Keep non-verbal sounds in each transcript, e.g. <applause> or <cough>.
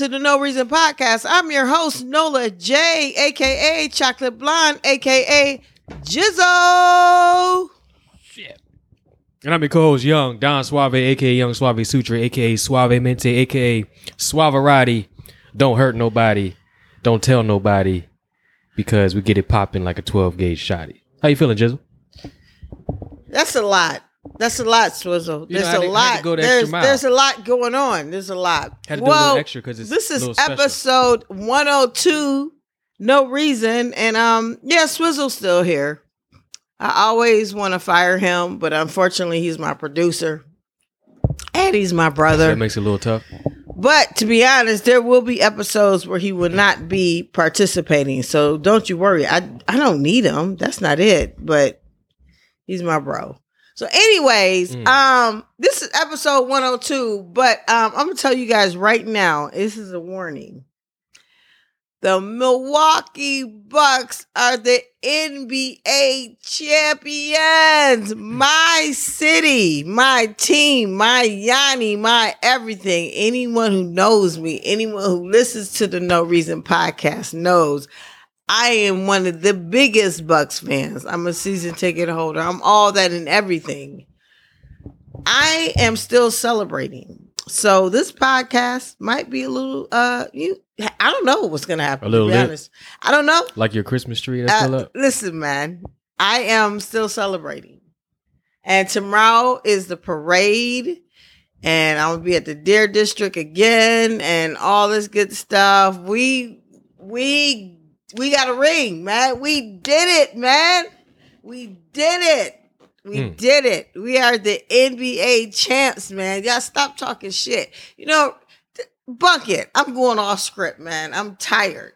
To the No Reason Podcast. I'm your host, Nola J, aka Chocolate Blonde, aka Jizzo. And I'm your co-host, Young Don Suave, aka Young Suave Sutra, aka Suave Mente, aka Suaverati. Don't hurt nobody. Don't tell nobody, because we get it popping like a 12 gauge shotty. How you feeling, Jizzle? That's a lot. That's a lot, Swizzle. You know, There's I a lot. go the extra There's, mile. there's a lot going on. There's a lot. Had to do a well, little extra 'cause it's this a is episode 102. No reason, and um, yeah, Swizzle's still here. I always want to fire him, but unfortunately, he's my producer, and he's my brother. That makes it a little tough. But to be honest, there will be episodes where he will not be participating. So don't you worry. I I don't need him. That's not it. But he's my bro. So, anyways, Mm. um, this is episode 102. But um, I'm gonna tell you guys right now, this is a warning. The Milwaukee Bucks are the NBA champions. My city, my team, my Yanni, my everything. Anyone who knows me, anyone who listens to the No Reason podcast knows I am one of the biggest Bucks fans. I'm a season ticket holder. I'm all that and everything. I am still celebrating. So this podcast might be a little uh you I don't know what's gonna happen. A little to be lit? honest. I don't know. Like your Christmas tree that's still Uh, up. listen, man, I am still celebrating. And tomorrow is the parade. And I'm gonna be at the Deer District again and all this good stuff. We we we got a ring, man. We did it, man. We did it. We Mm. did it. We are the NBA champs, man. Y'all stop talking shit. You know, bucket. I'm going off script, man. I'm tired.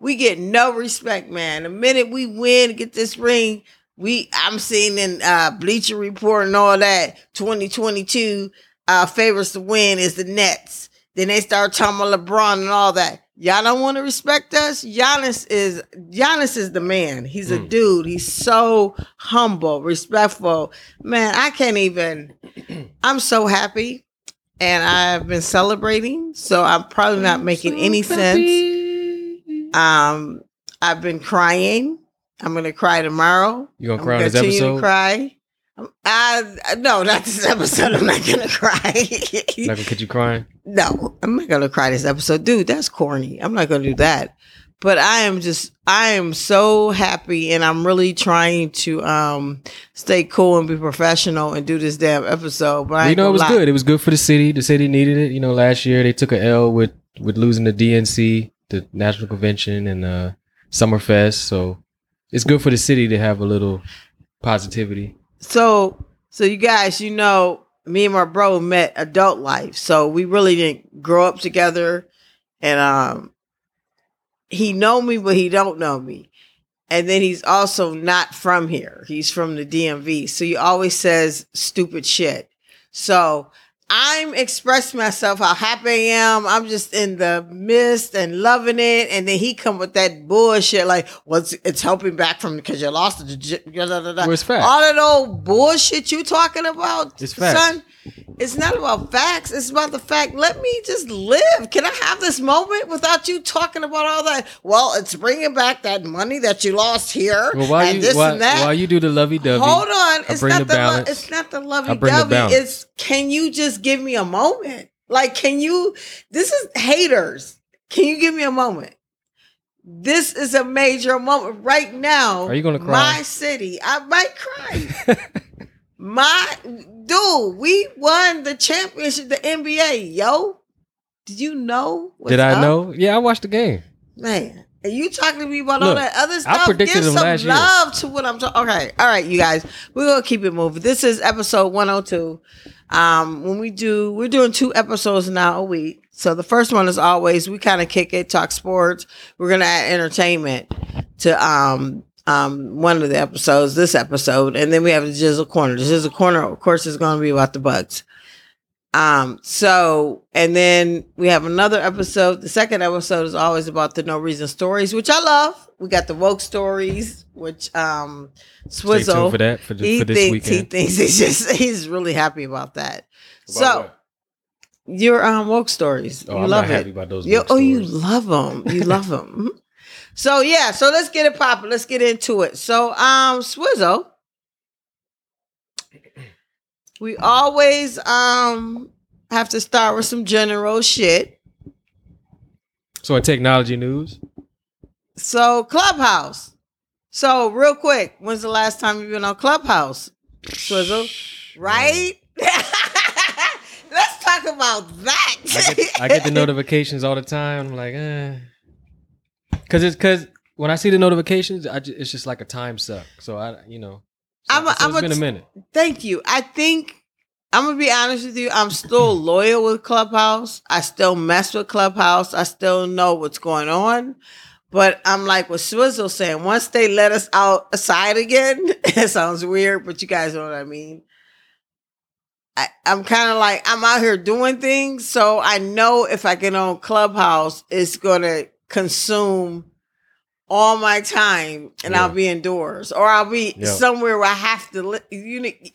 We get no respect, man. The minute we win, get this ring, we I'm seeing in uh Bleacher Report and all that 2022 uh favorites to win is the Nets. Then they start talking about LeBron and all that. Y'all don't want to respect us. Giannis is Giannis is the man. He's a Mm. dude. He's so humble, respectful. Man, I can't even. <clears throat> I'm so happy, and I've been celebrating. So I'm probably not making any sense. Um, I've been crying. I'm gonna cry tomorrow. You gonna I'm cry on this episode? To cry. Um, I no, not this episode. I'm not gonna <laughs> cry. Not gonna get you crying. No, I'm not gonna cry this episode, dude. That's corny. I'm not gonna do that. But I am just, I am so happy, and I'm really trying to um stay cool and be professional and do this damn episode. But I you know, it was lie. good. It was good for the city. The city needed it. You know, last year they took a L with with losing the DNC, the National Convention, and uh Summerfest. So it's good for the city to have a little positivity. So, so you guys, you know, me and my bro met adult life. So we really didn't grow up together. And um he know me, but he don't know me. And then he's also not from here. He's from the DMV. So he always says stupid shit. So I'm expressing myself how happy I am. I'm just in the midst and loving it. And then he come with that bullshit like, what's it's helping back from because you lost. Well, fact. all that old bullshit you talking about, It's son. It's not about facts. It's about the fact. Let me just live. Can I have this moment without you talking about all that? Well, it's bringing back that money that you lost here Well, while and you this while, and that. while you do the lovey dovey, Hold on. It's not the the, lo- it's not the lovey dovey. It's can you just give me a moment? Like, can you? This is haters. Can you give me a moment? This is a major moment right now. Are you gonna cry? My city. I might cry. <laughs> My dude, we won the championship, the NBA. Yo, did you know? Did I up? know? Yeah, I watched the game. Man, And you talking to me about all that other I stuff? predicted Give him some last year. love to what I'm talking. Okay, all right, you guys, we're gonna keep it moving. This is episode 102. Um, when we do, we're doing two episodes now a week. So the first one is always we kind of kick it, talk sports. We're gonna add entertainment to um um one of the episodes, this episode, and then we have the Jizzle Corner. The Jizzle Corner, of course, is gonna be about the bugs. Um, so and then we have another episode. The second episode is always about the no reason stories, which I love. We got the woke stories, which um Stay tuned Swizzle for that for, the, he for this thinks he thinks he's just <laughs> he's really happy about that. About so what? your um woke stories, Oh, you I'm love it. happy about those. You, oh, love them. You <laughs> love them. So yeah, so let's get it popping. Let's get into it. So um, Swizzle, we always um have to start with some general shit. So in technology news, So Clubhouse. So real quick, when's the last time you've been on Clubhouse, Swizzle? Right? <laughs> Let's talk about that. I get, I get the <laughs> notifications all the time. I'm like, eh. Cause it's cause when I see the notifications, I ju- it's just like a time suck. So I, you know, so, I'm a- so I'm it's a been a minute. Thank you. I think I'm gonna be honest with you. I'm still <clears throat> loyal with Clubhouse. I still mess with Clubhouse. I still know what's going on. But I'm like what Swizzle saying. Once they let us out aside again, <laughs> it sounds weird, but you guys know what I mean. I, I'm kind of like I'm out here doing things, so I know if I get on Clubhouse, it's gonna consume all my time, and I'll be indoors, or I'll be Yeah. somewhere where I have to. Li- you, ne-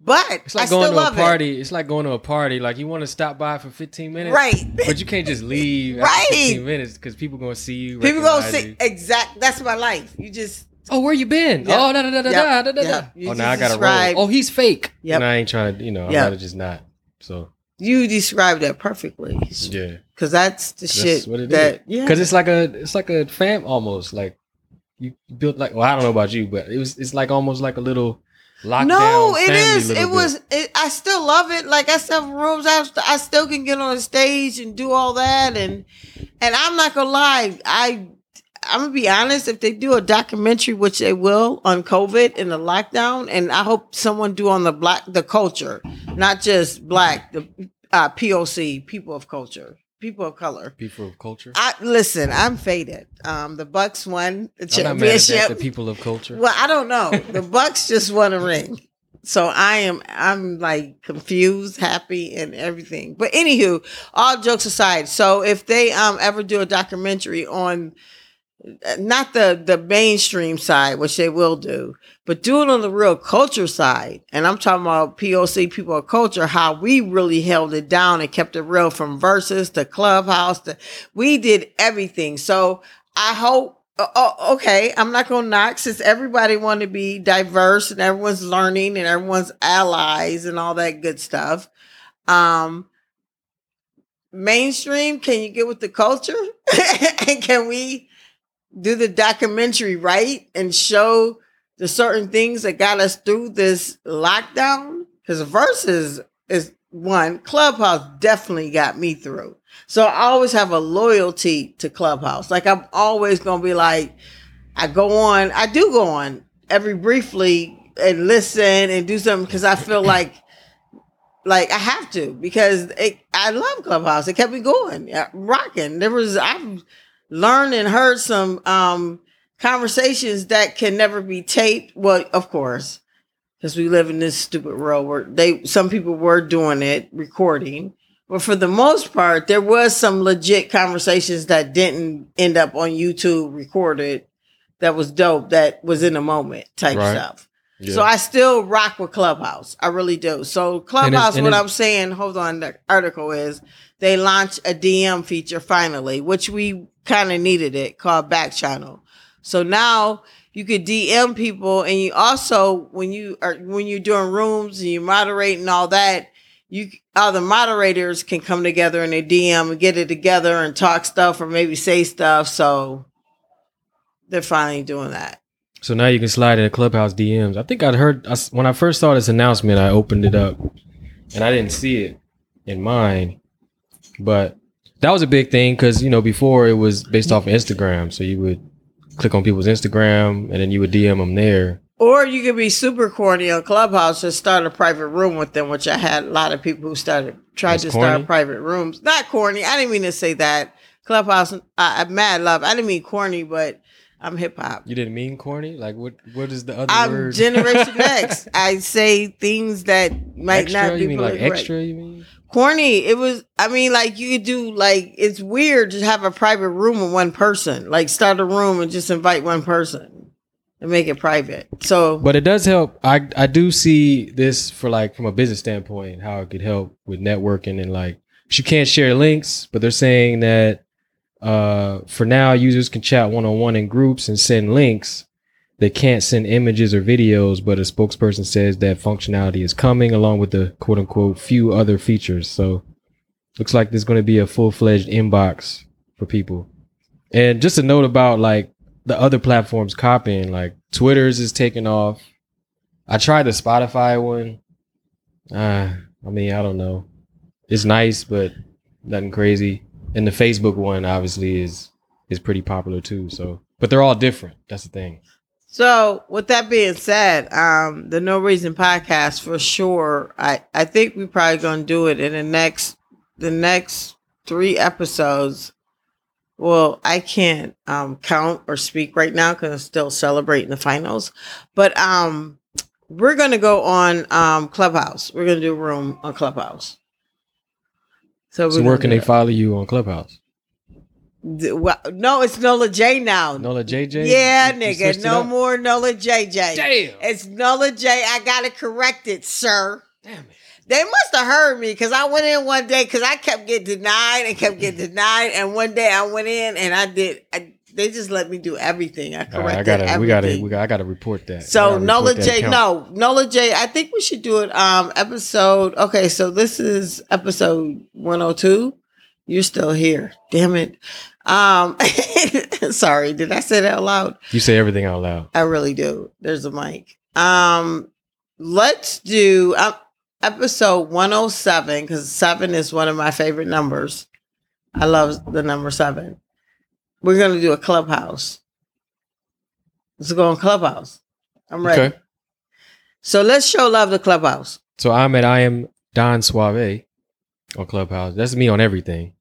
but It's like I going still to a party. It's like going to a party. Like you want to stop by for 15 minutes, Right. But you can't just leave Right. after 15 minutes because people gonna see you. People gonna see you. exact. That's my life. You just Oh, where you been? Yep. Oh, da da da da Yep. da da da. Yep. Oh, now I gotta roll. Oh, he's fake. Yep. And I ain't trying to, you know, Yep. just not. So you described that perfectly. yeah, Because that's the that's shit what it is. that yeah. because it's like a, it's like a fam almost. Like you built like. Well, I don't know about you, but it was. It's like almost like a little lockdown. no, it is. It bit. was. It, I still love it. Like I still rooms. I, I still can get on the stage and do all that. And and I'm not gonna lie. I I'm gonna be honest. If they do a documentary, which they will, on COVID and the lockdown, and I hope someone do on the black the culture, not just black the uh, POC people of culture, people of color. people of culture. I listen. I'm faded. Um, the Bucks won the I'm not mad at that, championship. the people of culture. Well, I don't know. The Bucks just won a ring. So I am I'm like confused, happy, and everything. But anywho, all jokes aside, so if they um ever do a documentary on not the the mainstream side, which they will do, but do it on the real culture side, and I'm talking about POC people of culture, how we really held it down and kept it real from Verzuz to clubhouse to we did everything. So I hope. Oh, oh, okay. I'm not gonna knock since everybody want to be diverse and everyone's learning and everyone's allies and all that good stuff. Um, mainstream, can you get with the culture? <laughs> and can we do the documentary right and show the certain things that got us through this lockdown? Because Verzuz is one clubhouse definitely got me through. So I always have a loyalty to Clubhouse. Like I'm always gonna be like, I go on, I do go on every briefly and listen and do something because I feel like like I have to because it, I love Clubhouse. It kept me going, uh, rocking. There was I've learned and heard some um conversations that can never be taped. Well, of course, because we live in this stupid world where they some people were doing it, recording. But for the most part, there was some legit conversations that didn't end up on YouTube recorded that was dope, that was in the moment type Right. stuff. Yeah. So I still rock with Clubhouse. I really do. So Clubhouse, and what it's- I'm saying, hold on, the article is they launched a DM feature finally, which we kind of needed it called back channel. So now you could DM people and you also when you are when you're doing rooms and you're moderating all that, you all the moderators can come together in a DM and get it together and talk stuff or maybe say stuff. So they're finally doing that. So now you can slide in the clubhouse DMs. I think heard I s when I first saw this announcement. I opened it up, and I didn't see it in mine. But that was a big thing because you know before it was based off of Instagram, so you would click on people's Instagram and then you would DM them there. Or you could be super corny on Clubhouse and start a private room with them, which I had a lot of people who started tried That's to corny? start private rooms. Not corny. I didn't mean to say that. Clubhouse, I, I'm mad love. I didn't mean corny, but I'm hip hop. You didn't mean corny? Like what? What is the other I'm word? Generation <laughs> X. I say things that might extra? not be You mean like extra? You mean? Corny. It was. I mean, like you could do like it's weird to have a private room with one person. Like start a room and just invite one person and make it private. So But it does help. I I do see this for like from a business standpoint how it could help with networking and like you can't share links, but they're saying that uh for now users can chat one on one in groups and send links. They can't send images or videos, but a spokesperson says that functionality is coming along with the quote unquote few other features. So looks like there's going to be a full fledged inbox for people. And just a note about like the other platforms copying, like Twitter's is taking off. I tried the Spotify one. Uh, I mean, I don't know. It's nice, but nothing crazy. And the Facebook one obviously is is pretty popular too. So, but they're all different. That's the thing. So, with that being said, um, the No Reason podcast for sure. I I think we're probably gonna do it in the next the next three episodes. Well, I can't um, count or speak right now because I'm still celebrating the finals. But um, we're gonna go on um, Clubhouse. We're gonna do a room on Clubhouse. So, So we're where can they follow you on Clubhouse? Well, no, it's Nola J now. Nola JJ. Yeah, You- you nigga, it no more Nola JJ. Damn. It's Nola J. I gotta correct it, sir. Damn it. They must have heard me because I went in one day because I kept getting denied and kept getting <laughs> denied. And one day I went in and I did. I, they just let me do everything. I All right, corrected I gotta, everything. we gotta, we gotta, I gotta report that. so Nola J. account. No, Nola J. I think we should do it. Um, episode. Okay, so this is episode one hundred two. You're still here. Damn it. Um, <laughs> sorry. Did I say that out loud? You say everything out loud. I really do. There's a mic. Um, let's do um, episode 107 because seven is one of my favorite numbers. I love the number seven. We're gonna do a clubhouse. Let's go on clubhouse. I'm ready. Okay. So let's show love the clubhouse. So I'm at I am Don Suave on Clubhouse. That's me on everything.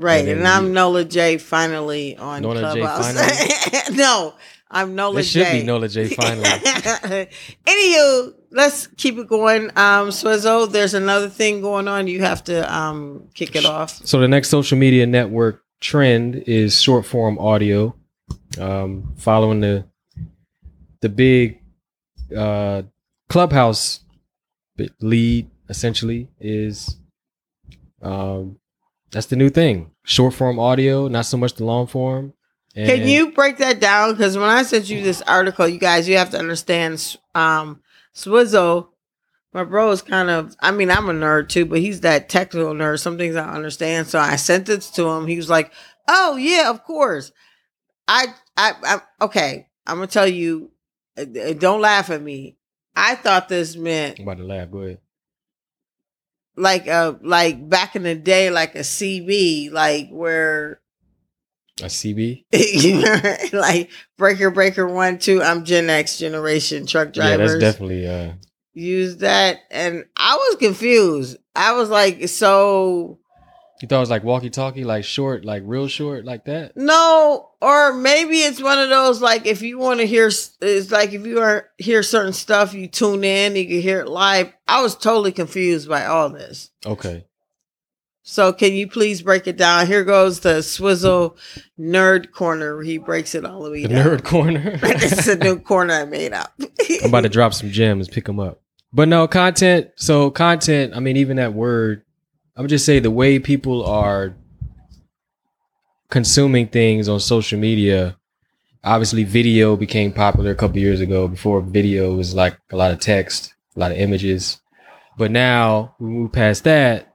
Right, And and I'm Nola J finally on Nola J Clubhouse. <laughs> no, I'm Nola That should be Nola J finally. <laughs> Anywho, let's keep it going. Um, Swizzo, there's another thing going on. You have to um kick it off. So the next social media network trend is short form audio. Um, following the the big uh, clubhouse lead, essentially is um, that's the new thing. Short form audio, not so much the long form. And Can you break that down? Because when I sent you this article, you guys, you have to understand. Um, Swizzo, my bro is kind of. I mean, I'm a nerd too, but he's that technical nerd. Some things I don't understand, so I sent it to him. He was like, "Oh yeah, of course." I, I, I okay. I'm gonna tell you. uh, uh, Don't laugh at me. I thought this meant I'm about to laugh. Go ahead. Like a like back in the day, like a CB, like where A CB. <laughs> you know, like breaker breaker one two. I'm Gen X generation truck drivers. Yeah, that's definitely. Uh, use that, and I was confused. I was like, so you thought it was like walkie talkie, like short, like real short, like that. no, or maybe it's one of those like if you want to hear, it's like if you are hear certain stuff, you tune in, you can hear it live. I was totally confused by all this. Okay. So can you please break it down? Here goes the Swizzle Nerd Corner. He breaks it all the way The down. nerd corner. <laughs> this is a new <laughs> corner I made up. I'm about to drop some gems, pick them up. But no content. So content. I mean, even that word. I would just say the way people are consuming things on social media. Obviously, video became popular a couple years ago. Before video was like a lot of text, a lot of images. But now we move past that.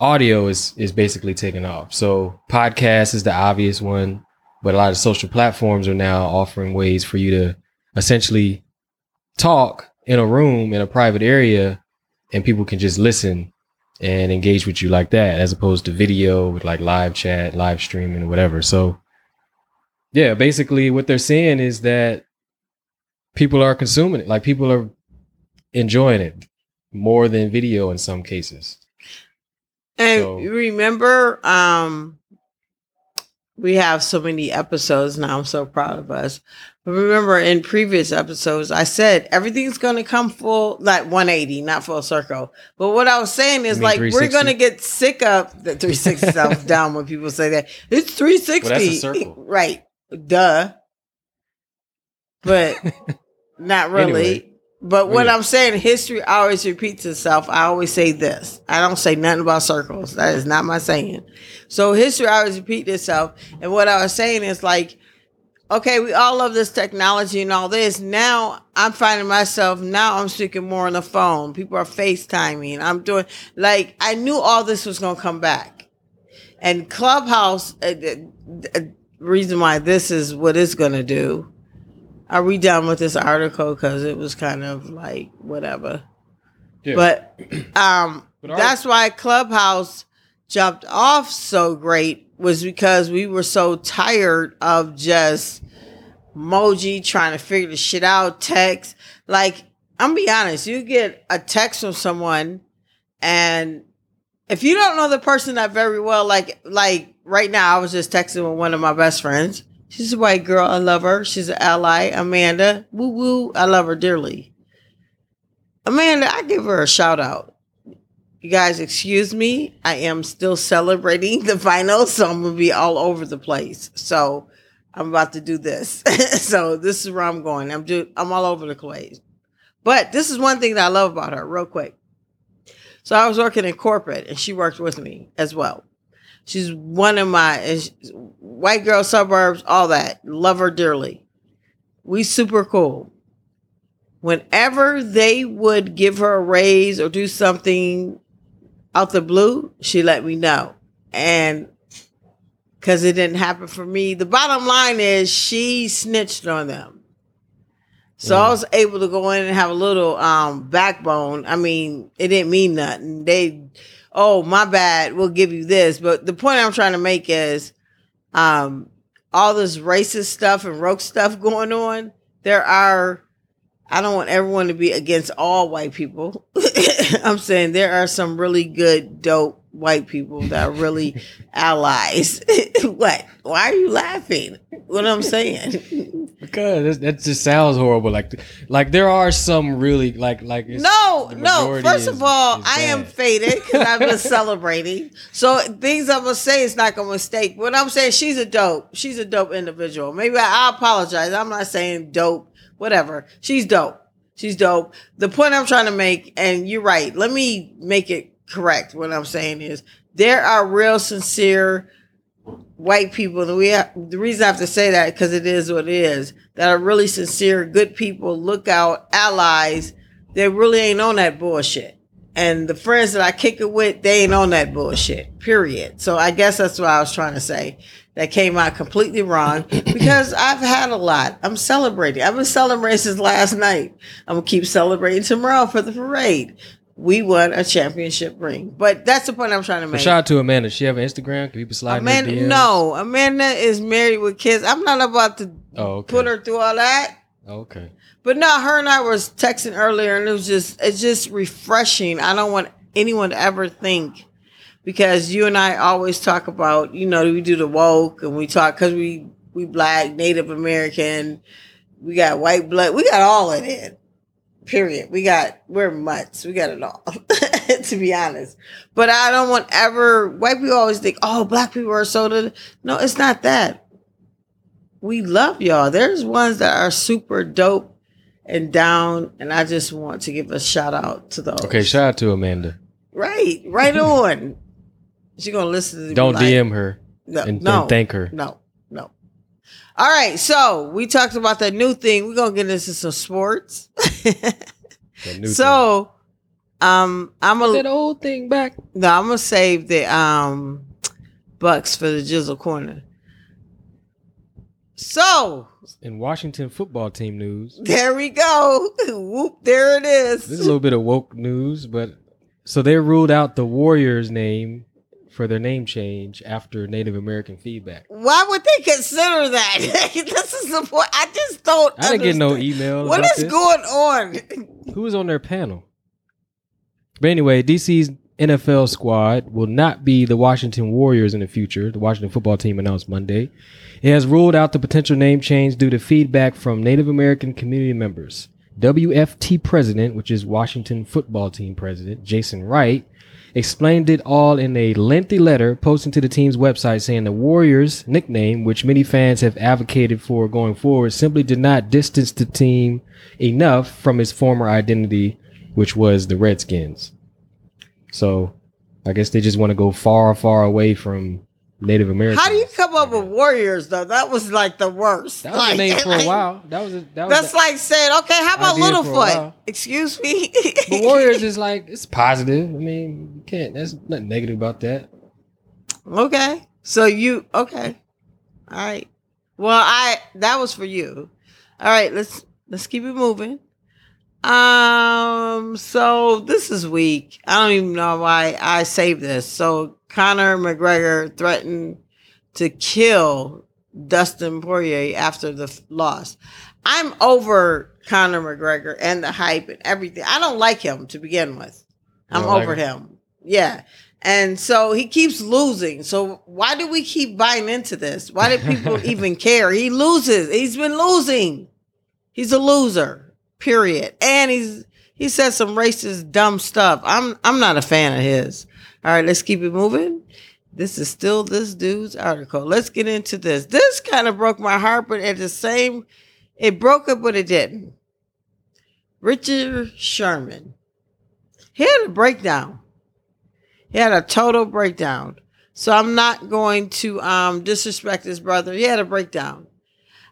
Audio is is basically taking off. So podcast is the obvious one, but a lot of social platforms are now offering ways for you to essentially talk in a room in a private area and people can just listen and engage with you like that, as opposed to video with like live chat, live streaming, whatever. So, yeah, basically, what they're saying is that people are consuming it. Like people are enjoying it more than video in some cases. And So- remember, um, we have so many episodes now. I'm so proud of us. But remember, in previous episodes, I said everything's going to come full, like 180, not full circle. But what I was saying is, like, we're going to get sick of the 360 sounds down when people say that. It's 360. Well, that's a circle. Right. Duh. But <laughs> not really. Anyway. But what Yeah. I'm saying, history always repeats itself. I always say this. I don't say nothing about circles. That is not my saying. So history always repeats itself. And what I was saying is like, okay, we all love this technology and all this. Now I'm finding myself now I'm speaking more on the phone. People are FaceTiming. I'm doing like I knew all this was gonna come back. And Clubhouse, uh, uh, uh, reason why this is what it's gonna do. Are we done with this article? Because it was kind of like whatever. Yeah. But <clears throat> um, But our- that's why Clubhouse jumped off so great was because we were so tired of just emoji trying to figure the shit out, text. Like, I'm be honest, you get a text from someone and if you don't know the person that very well, like like right now, I was just texting with one of my best friends. She's a white girl. I love her. She's an ally. Amanda. Woo woo. I love her dearly. Amanda, I give her a shout out. You guys, excuse me. I am still celebrating <laughs> the finals, so I'm gonna be all over the place. So I'm about to do this. <laughs> so this is where I'm going. I'm do I'm all over the place. But this is one thing that I love about her, real quick. So I was working in corporate, and she worked with me as well. She's one of my white girl suburbs, all that. Love her dearly. We super cool. Whenever they would give her a raise or do something out the blue, she let me know. And because it didn't happen for me, the bottom line is she snitched on them. So I was able to go in and have a little um backbone. I mean, it didn't mean nothing. They oh my bad, we'll give you this. But the point I'm trying to make is um all this racist stuff and rogue stuff going on, there are I don't want everyone to be against all white people. <laughs> I'm saying there are some really good, dope white people that are really <laughs> allies. <laughs> what? Why are you laughing? What I'm saying? Because that, just sounds horrible. Like, like there are some really like like it's- No, no. First is- of all, I am faded because I've been celebrating. So things I'm gonna say is not gonna mistake. What I'm saying, she's a dope. She's a dope individual. Maybe I, I apologize. I'm not saying dope. Whatever. She's dope. She's dope. The point I'm trying to make, and you're right. Let me make it correct. What I'm saying is there are real sincere white people. And we have, the reason I have to say that because it is what it is that are really sincere good people look out allies they really ain't on that bullshit. And the friends that I kick it with they ain't on that bullshit period. So I guess that's what I was trying to say. That came out completely wrong <clears throat> because I've had a lot. I'm celebrating. I've been celebrating since last night. I'm gonna keep celebrating tomorrow for the parade we won a championship ring but that's the point I'm trying to But make shout out to Amanda. She have an Instagram. Can people slide her Amanda, DMs? no, Amanda is married with kids. I'm not about to Oh, okay. put her through all that. Okay. But no, her and I was texting earlier, and it was just it's just refreshing. I don't want anyone to ever think because you and I always talk about you know we do the woke and we talk because we we black Native American, we got white blood, we got all of it. Period. We got we're mutts. We got it all. <laughs> to be honest, but I don't want ever white people always think oh black people are so. da-" No, it's not that we love y'all. There's ones that are super dope and down, and I just want to give a shout out to those. Okay. Shout out to Amanda. right, right <laughs> on. She gonna listen to Don't like, DM her no, and, no, and thank her. no. All right, so we talked about that new thing. We're gonna get into some sports. <laughs> That new so, um, I'm thing. that a old thing back. no, I'm gonna save the um bucks for the Jizzle corner. So In Washington football team news, there we go. <laughs> Whoop, there it is. this is a little bit of woke news, but So they ruled out the Warriors name for their name change after Native American feedback. Why would they consider that? <laughs> this is the point. I just don't. I didn't get no email. What is this. going on? <laughs> Who was on their panel? But anyway, DC's NFL squad will not be the Washington Warriors in the future. The Washington football team announced Monday. It has ruled out the potential name change due to feedback from Native American community members. WFT president, which is Washington football team president, Jason Wright, explained it all in a lengthy letter posted to the team's website saying the Warriors nickname, which many fans have advocated for going forward, simply did not distance the team enough from its former identity, which was the Redskins. So I guess they just want to go far, far away from Native Americans. How do you come up with Warriors though? That was like the worst. That was like, the name for a while. That was a, that was That's like saying, okay, how about Idea for a Littlefoot? Excuse me. But Warriors is like it's positive. I mean, you can't. There's nothing negative about that. Okay. So you okay. All right. Well, I that was for you. All right, let's let's keep it moving. Um so this is week. I don't even know why I saved this. So Conor McGregor threatened to kill Dustin Poirier after the loss. I'm over Conor McGregor and the hype and everything. I don't like him to begin with. I'm like over him? him. Yeah. And so he keeps losing. So why do we keep buying into this? Why do people <laughs> even care? He loses. He's been losing. He's a loser. Period. And he's he said some racist dumb stuff. I'm I'm not a fan of his. All right, let's keep it moving. This is still this dude's article. Let's get into this. This kind of broke my heart, but at the same, it broke it, but it didn't. Richard Sherman. He had a breakdown. He had a total breakdown. So I'm not going to um, disrespect his brother. He had a breakdown.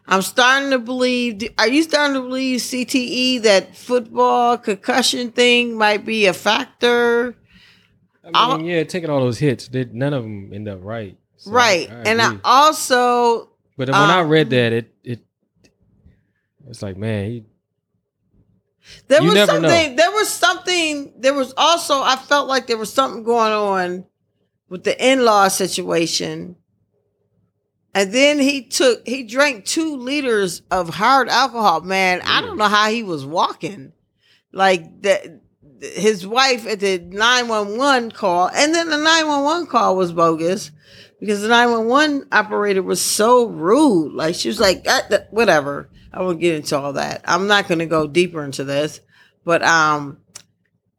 I'm starting to believe. Are you starting to believe CTE that football concussion thing might be a factor? I mean, yeah, taking all those hits, they, none of them end up right. So right. I and I also but when I um, read that, it it it's like, man, he, There was never know. something. There was something. There was also. I felt like there was something going on with the in-law situation, and then he took. He drank two liters of hard alcohol. Man, I don't know how he was walking. Like that. His wife at the nine one one call, and then the nine one one call was bogus because the nine one one operator was so rude. Like she was like, "Ah, th- whatever. I won't get into all that. I'm not going to go deeper into this, but um,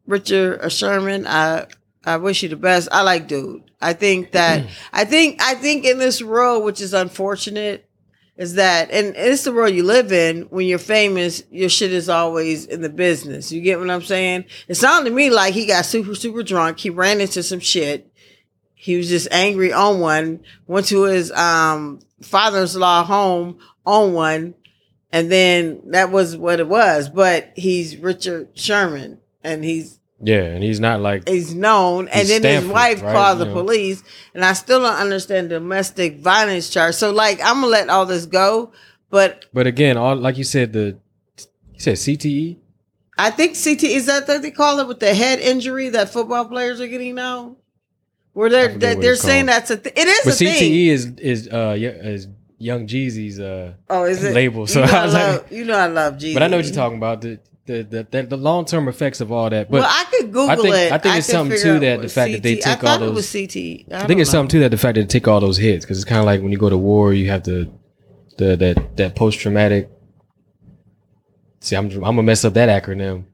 Richard Sherman, I I wish you the best. I like dude. I think that <clears throat> I think I think in this world, which is unfortunate, is that and it's the world you live in. When you're famous, your shit is always in the business. You get what I'm saying? It sounded to me like he got super super drunk. He ran into some shit. He was just angry on one. Went to his um father-in-law home on one, and then that was what it was. But he's Richard Sherman, and he's yeah, and he's not like he's known. And then his wife right? called the police, and I still don't understand domestic violence charge. So like, I'm gonna let all this go, but But again, all like you said, the you said? CTE. I think CTE is that what they call it with the head injury that football players are getting now. Where they're they're, they're saying called. that's a th- it is But a thing. CTE is is uh yeah, is Young Jeezy's uh. Oh, is it label, so you know <laughs> I I, was like- you know I love Jeezy, But I know what you're talking about the the the, the, the long term effects of all that. But well, I could Google I think- it. I think it's something too that the fact that they CT take I thought all it was those- CT. I, I think it's something too that the fact that they take all those hits because it's kind of like when you go to war, you have to the that that post traumatic. See, I'm I'm gonna mess up that acronym.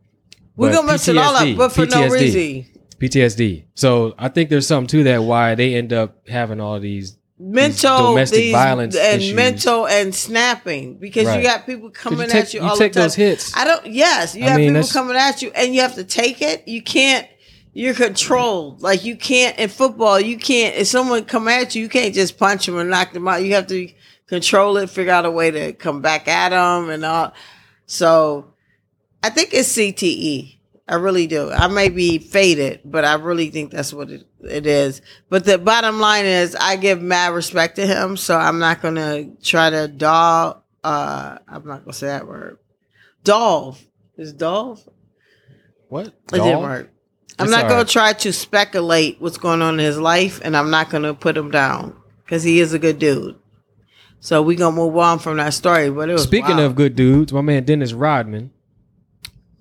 We're gonna mess it all up, but for no PTSD. reason. PTSD. So I think there's something to that why they end up having all these. Mental domestic these- violence and issues. mental and snapping because Right. you got people coming you take, at you you all take the time. those hits. I don't. Yes, you I have mean, people that's- coming at you, and you have to take it. You can't. You're controlled. Like you can't in football. You can't. If someone come at you, you can't just punch them and knock them out. You have to control it. Figure out a way to come back at them and all. So, I think it's CTE. I really do. I may be faded, but I really think that's what it, it is. But the bottom line is, I give mad respect to him, so I'm not gonna try to doll. Uh, I'm not gonna say that word. Dolph is Dolph. what? It didn't Doll? work. I'm It's not all going right. to try to speculate what's going on in his life, and I'm not going to put him down because he is a good dude. So we gonna move on from that story. But it was Speaking wild. of good dudes, my man Dennis Rodman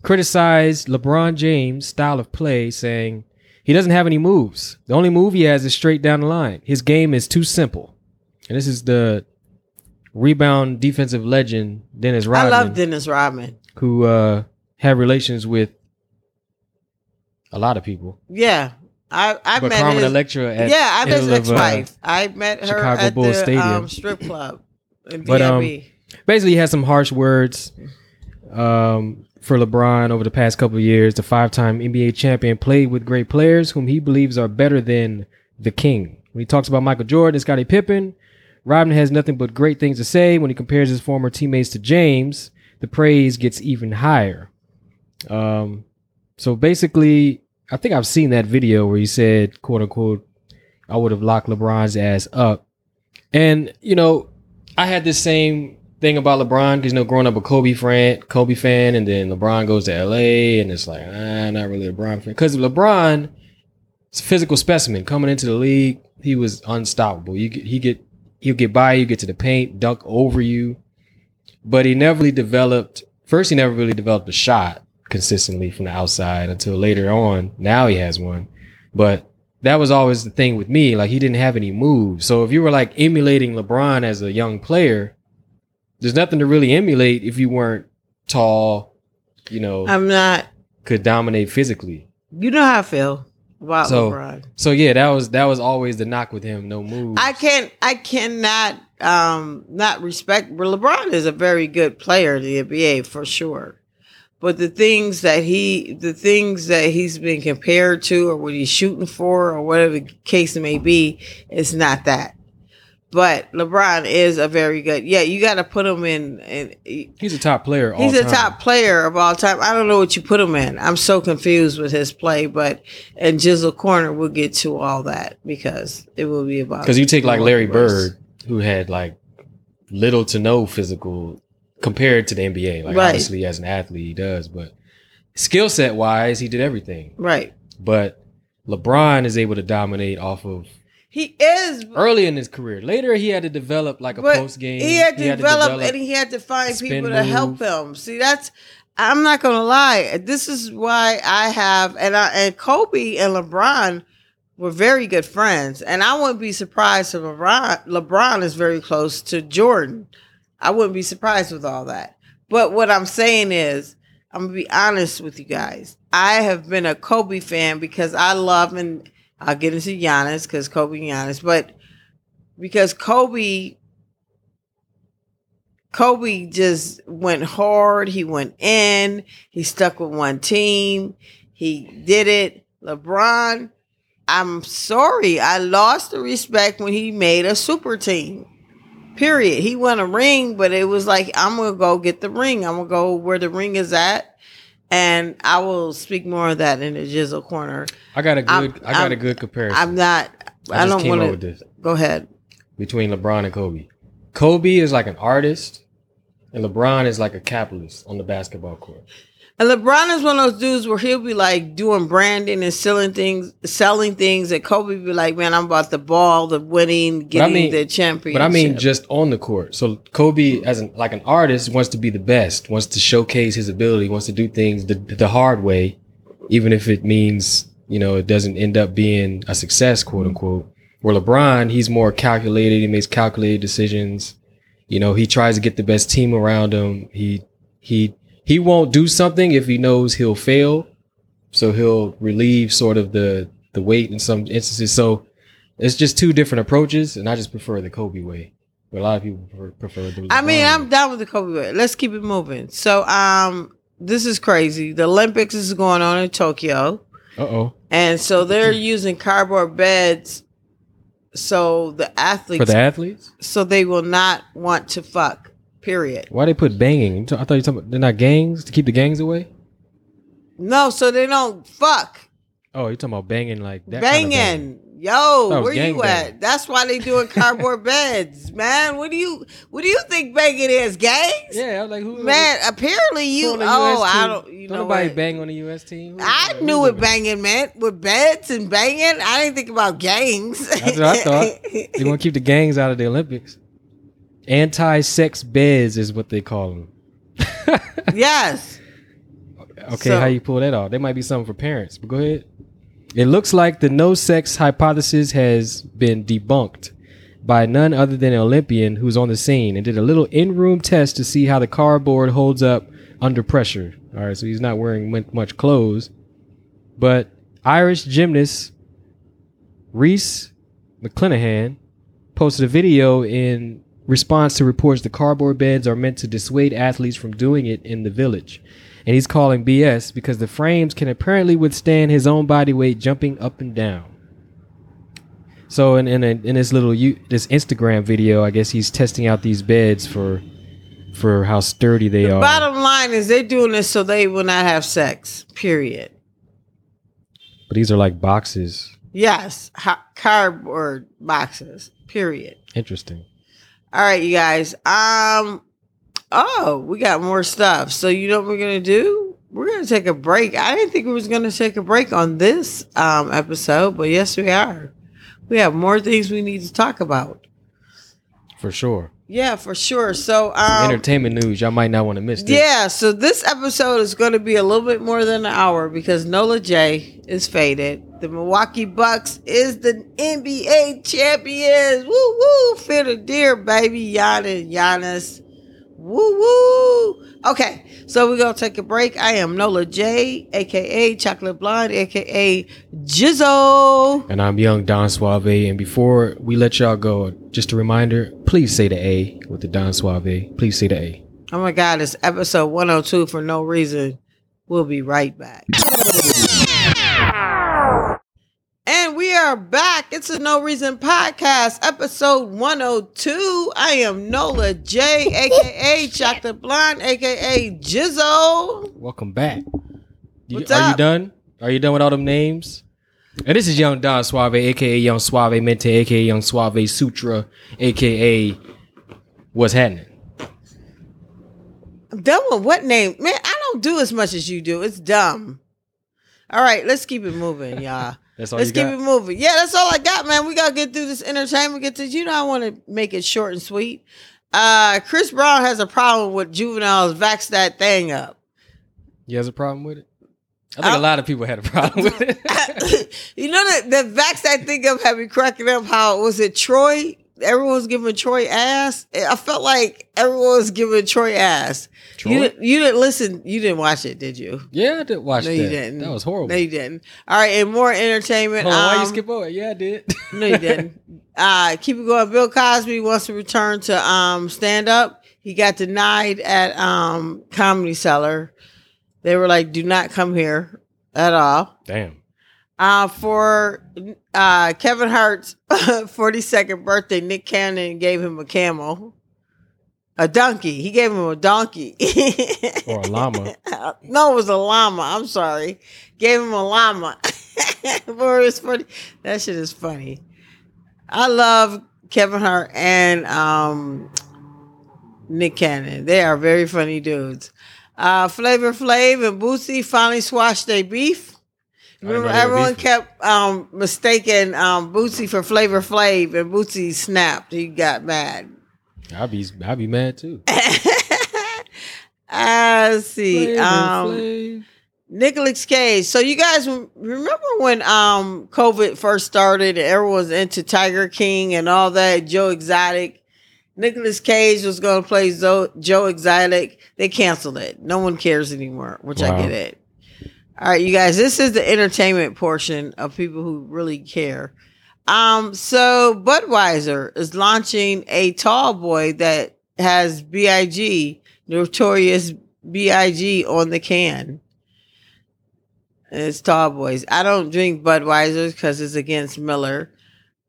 criticized LeBron James' style of play, saying he doesn't have any moves. The only move he has is straight down the line. His game is too simple. And this is the rebound defensive legend Dennis Rodman. I love Dennis Rodman. who uh, had relations with a lot of people. Yeah, I I but met Carmen his, Electra at yeah, I met his of, uh, ex-wife. I met her Chicago at Bulls the Stadium. Um, strip club in But, um, basically he had some harsh words um, for LeBron over the past couple years. The five-time NBA champion played with great players whom he believes are better than the king. When he talks about Michael Jordan and Scottie Pippen, Rodman has nothing but great things to say. When he compares his former teammates to James, the praise gets even higher. Um, so basically, I think I've seen that video where he said, "quote unquote," I would have locked LeBron's ass up. And you know, I had this same thing about LeBron because you know, growing up a Kobe fan, Kobe fan, and then LeBron goes to LA, and it's like, ah, not really a LeBron fan. Because LeBron, it's a physical specimen coming into the league, he was unstoppable. You get, he get, he'll get by you, get to the paint, dunk over you, but he never really developed. First, he never really developed a shot consistently from the outside until later on. Now he has one, but that was always the thing with me. Like he didn't have any moves. So if you were like emulating LeBron as a young player, there's nothing to really emulate if you weren't tall, you know, I'm not. could dominate physically. You know how I feel about So- LeBron. So yeah, that was that was always the knock with him. No moves. I can't. I cannot um not respect. LeBron is a very good player in the NBA for sure. But the things that he, the things that he's been compared to, or what he's shooting for, or whatever the case may be, it's not that. But LeBron is a very good. Yeah, you got to put him in. in He's a top player. He's a time. top player of all time. I don't know what you put him in. I'm so confused with his play, but in Jizzle Corner, we'll get to all that because it will be about. Because you take like Larry. Bird, who had like little to no physical compared to the NBA. Like Right. obviously as an athlete he does, but skill set wise, he did everything. Right. But LeBron is able to dominate off of He is. early in his career. Later he had to develop like a post game. he had to develop, and he had to find people to help him. See, that's. I'm not gonna lie. This is why I have and I and Kobe and LeBron were very good friends, and I wouldn't be surprised if LeBron LeBron is very close to Jordan. I wouldn't be surprised with all that. But what I'm saying is, I'm gonna be honest with you guys. I have been a Kobe fan because I love and I'll get into Giannis because Kobe and Giannis, but because Kobe Kobe just went hard. He went in. He stuck with one team. He did it. LeBron, I'm sorry. I lost the respect when he made a super team. Period. He won a ring, but it was like, I'm going to go get the ring. I'm going to go where the ring is at. And I will speak more of that in the Jizzle corner. I got a good I'm- i got I'm- a good comparison. I'm not, I, I, don't want to go ahead. between LeBron and Kobe. Kobe is like an artist, and LeBron is like a capitalist on the basketball court. And LeBron is one of those dudes where he'll be like doing branding and selling things, selling things. And Kobe be like, "Man, I'm about the ball, the winning, getting mean- the championship." But I mean, just on the court. So Kobe, as an like an artist, wants to be the best, wants to showcase his ability, wants to do things the, the hard way, even if it means you know it doesn't end up being a success, quote unquote. Where LeBron, he's more calculated. He makes calculated decisions. You know, he tries to get the best team around him. He he he won't do something if he knows he'll fail. So he'll relieve sort of the the weight in some instances. So it's just two different approaches, and I just prefer the Kobe way. But a lot of people prefer, prefer the. I mean, I'm way. down with the Kobe way. Let's keep it moving. So, um, this is crazy. The Olympics is going on in Tokyo, Uh-oh. and so they're <clears throat> using cardboard beds, so the athletes, For the athletes, so they will not want to fuck. Period. why they put banging? I thought you talking about they're not gangs to keep the gangs away. No, so they don't fuck. Oh, you're talking about banging like that? kind of banging. Yo, where you at? That's why they doing cardboard <laughs> beds, man. What do you what do you think banging is, gangs? Yeah, I was like, who? Man, apparently you. Oh, I don't. You know nobody what? bang on the U.S. team. Who- I who- knew what banging meant with beds and banging. I didn't think about gangs. That's what I thought. <laughs> They want to keep the gangs out of the Olympics. Anti-sex beds is what they call them. <laughs> yes. Okay, So- how you pull that off? There might be something for parents, but go ahead. It looks like the no sex hypothesis has been debunked by none other than an Olympian who's on the scene and did a little in room test to see how the cardboard holds up under pressure. All right, so he's not wearing much clothes. But Irish gymnast Rhys McClenaghan posted a video in response to reports the cardboard beds are meant to dissuade athletes from doing it in the village. And he's calling BS because the frames can apparently withstand his own body weight jumping up and down. So in in, a, in this little you this Instagram video, I guess he's testing out these beds for for how sturdy they are. Bottom line is they're doing this so they will not have sex. Period. But these are like boxes. Yes, ha- cardboard boxes. Period. Interesting. All right, you guys. Um. Oh, we got more stuff. So you know what we're gonna do? We're gonna take a break. I didn't think we was gonna take a break on this um episode, but yes, we are. We have more things we need to talk about. For sure. Yeah, for sure. So um, entertainment news y'all might not want to miss this. Yeah, so this episode is going to be a little bit more than an hour because Nola J is faded. The Milwaukee Bucks is the NBA champions. Woo woo, fear the deer, baby. Giannis, Giannis. Woo woo. Okay, so we're gonna take a break. I am Nola J, aka Chocolate Blonde, aka Jizzo. And I'm young Don Suave. And before we let y'all go, just a reminder, please say the A with the Don Suave. Please say the A. Oh my God, it's episode 102 for no reason. We'll be right back. <laughs> And we are back. It's a No Reason podcast, episode 102. I am Nola J, <laughs> aka Chocolate Blonde, aka Jizzo. Welcome back. You- What's are you up? done? Are you done with all them names? And this is Young Don Suave, aka Young Suave Mente, aka Young Suave Sutra, aka What's Happening. I'm done with what name? Man, I don't do as much as you do. It's dumb. All right, let's keep it moving, y'all. That's all Let's keep got? it moving. Yeah, that's all I got, man. We gotta get through this entertainment. Get to you know, I want to make it short and sweet. Uh Chris Brown has a problem with Juvenile's vax that thing up. He has a problem with it? I think Uh, a lot of people had a problem with it. <laughs> you know that the vax that thing up had me cracking up. How was it Troy? Everyone was giving Troy ass. I felt like everyone was giving Troy ass. Troy? You didn't, you didn't listen. You didn't watch it, did you? yeah, I did watch No, that. you didn't. That was horrible. No, you didn't. All right, and more entertainment. Hold on, why you um, skip over? Yeah, I did. <laughs> No, you didn't. uh, keep it going. Bill Cosby wants to return to um, stand up. He got denied at um, Comedy Cellar. They were like, "Do not come here at all." Damn. Uh, for uh, Kevin Hart's <laughs> 42nd birthday, Nick Cannon gave him a camel, a donkey. He gave him a donkey. <laughs> Or a llama. no, it was a llama. I'm sorry. Gave him a llama for his 40. That shit is funny. I love Kevin Hart and um, Nick Cannon. They are very funny dudes. Uh, Flavor Flav and Bootsy finally squashed their beef. I didn't Remember, know they were everyone kept um, mistaking um, Bootsy for Flavor Flav, and Bootsy snapped. He got mad. I'd be I'd be mad too. <laughs> I see. Flavor Um, Flav. Nicolas Cage. So you guys remember when um COVID first started and everyone was into Tiger King and all that, Joe Exotic. Nicolas Cage was going to play Zo- Joe Exotic. They canceled it. No one cares anymore, which I get it. All right, you guys, this is the entertainment portion of people who really care. Um, so Budweiser is launching a tall boy that has BIG, notorious BIG on the can. And it's tall boys. I don't drink Budweiser because it's against Miller,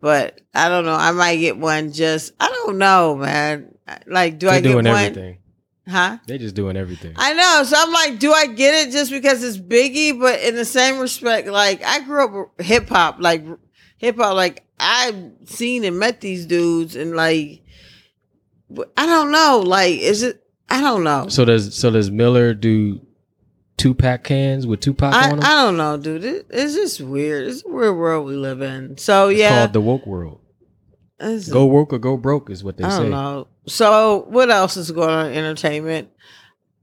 but I don't know. I might get one just, I don't know, man. Like, do They're I get doing one? everything. Huh? They just doing everything. I know. So I'm like, do I get it just because it's Biggie? But in the same respect, like I grew up hip hop, like hip hop, like I've seen and met these dudes, and like I don't know, like is it? I don't know. So does so does Miller do two pack cans with Tupac I, on them? I don't know, dude. It, it's just weird. It's a weird world we live in. So It's yeah, called the woke world. It's- Go woke or go broke is what they say. I say. don't know. So what else is going on in entertainment?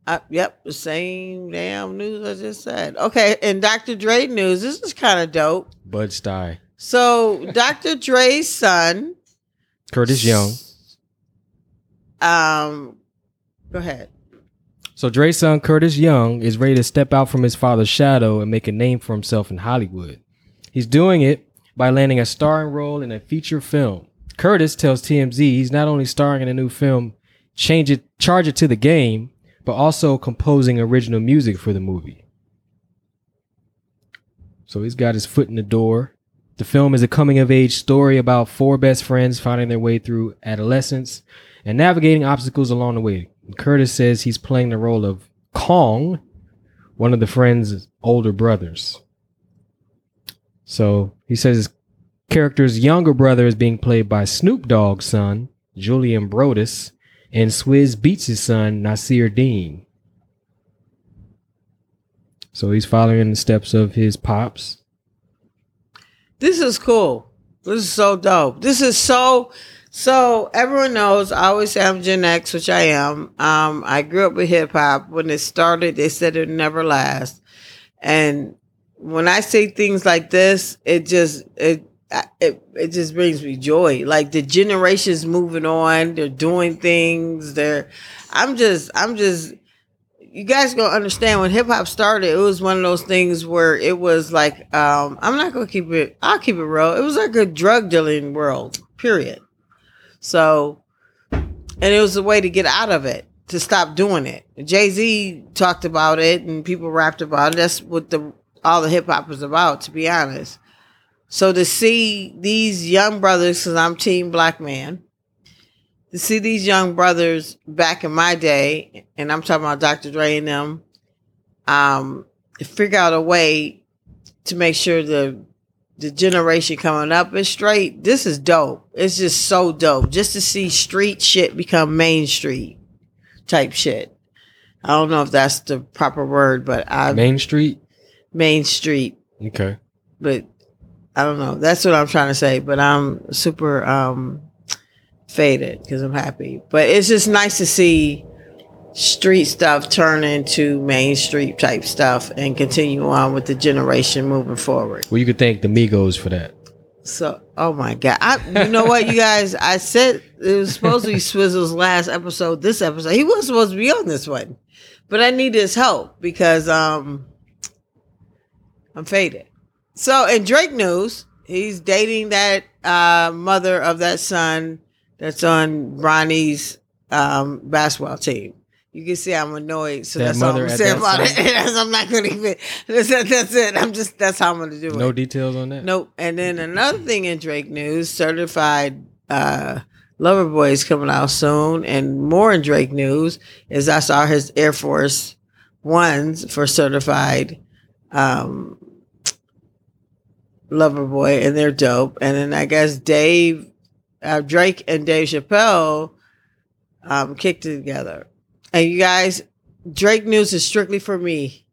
Uh, yep, the same damn news I just said. Okay, and Dr. Dre news. This is kind of dope. Bud Stuy, So Dr. Dre's son, Curtis Young. um, go ahead. So Dre's son Curtis Young is ready to step out from his father's shadow and make a name for himself in Hollywood. He's doing it by landing a starring role in a feature film. Curtis tells TMZ he's not only starring in a new film, change it, charge it to the game, but also composing original music for the movie. So he's got his foot in the door. The film is a coming of age story about four best friends finding their way through adolescence and navigating obstacles along the way. Curtis says he's playing the role of Kong, one of the friends' older brothers. So he says character's younger brother is being played by Snoop Dogg's son, Julian Broadus, and Swizz Beatz' son, Nasir Dean. So he's following in the steps of his pops. This is cool. This is so dope. This is so so everyone knows I always say I'm Gen X, which I am. Um, I grew up with hip hop. When it started, they said it would never last. And when I say things like this, it just it it it just brings me joy. Like the generations moving on, they're doing things. They're I'm just I'm just you guys gonna understand when hip hop started, it was one of those things where it was like, um, I'm not gonna keep it. I'll keep it real. It was like a drug dealing world. Period. So, and it was a way to get out of it, to stop doing it. Jay Z talked about it, and people rapped about it. That's what the all the hip hop was about, to be honest. So to see these young brothers, because I'm Team Black Man, to see these young brothers back in my day, and I'm talking about Dr. Dre and them, um, figure out a way to make sure the the generation coming up is straight. This is dope. It's just so dope. Just to see street shit become main street type shit. I don't know if that's the proper word, but I Main Street. main street Okay. but I don't know. That's what I'm trying to say. But I'm super um faded because I'm happy. But it's just nice to see street stuff turn into main street type stuff and continue on with the generation moving forward. Well, you could thank the Migos for that. So, oh my god, I, you know what, you guys? I said it was supposed to be Swizzle's last episode. This episode, he wasn't supposed to be on this one, but I need his help because um, I'm faded. So, in Drake news, he's dating that uh, mother of that son that's on Ronnie's um, basketball team. You can see I'm annoyed, so That that's all I'm mother gonna say about son? it. <laughs> I'm not gonna even. That's, that's it. I'm just. That's how I'm gonna do it. No details on that. Nope. And then another thing in Drake news, certified uh Lover Boy is coming out soon. And more in Drake news is I saw his Air Force Ones for certified um Lover Boy, and they're dope. And then I guess Dave uh, Drake and Dave Chappelle um kicked it together. And you guys, Drake news is strictly for me.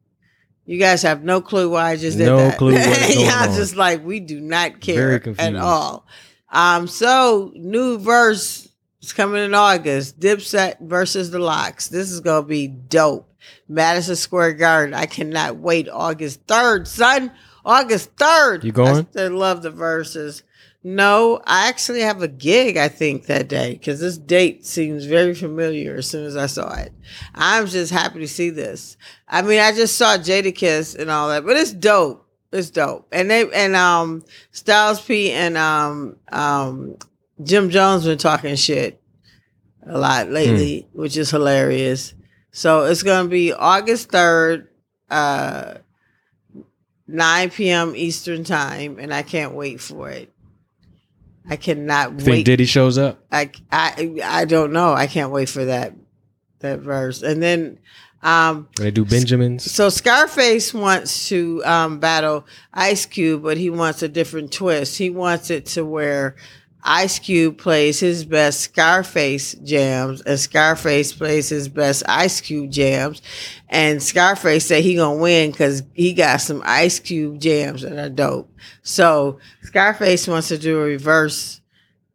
You guys have no clue why I just did No that. clue what's <laughs> going Y'all on. just like we do not care at all. Um, so new Verzuz is coming in August. Dipset versus the Lox. This is gonna be dope. Madison Square Garden. I cannot wait. August third, son. August third. You going? I still love the Verzuz. No, I actually have a gig. I think that day because this date seems very familiar. As soon as I saw it, I'm just happy to see this. I mean, I just saw Jadakiss and all that, but it's dope. It's dope. And they and um Styles P and um um Jim Jones been talking shit a lot lately, which is hilarious. So it's gonna be August third, uh 9 p.m. Eastern time, and I can't wait for it. I cannot Think wait. Diddy shows up? I, I I don't know. I can't wait for that. that Verzuz. And then um they do Benjamins. so Scarface wants to um, battle Ice Cube, but he wants a different twist. He wants it to where Ice Cube plays his best Scarface jams, and Scarface plays his best Ice Cube jams. And Scarface said he gonna win because he got some Ice Cube jams that are dope. So Scarface wants to do a reverse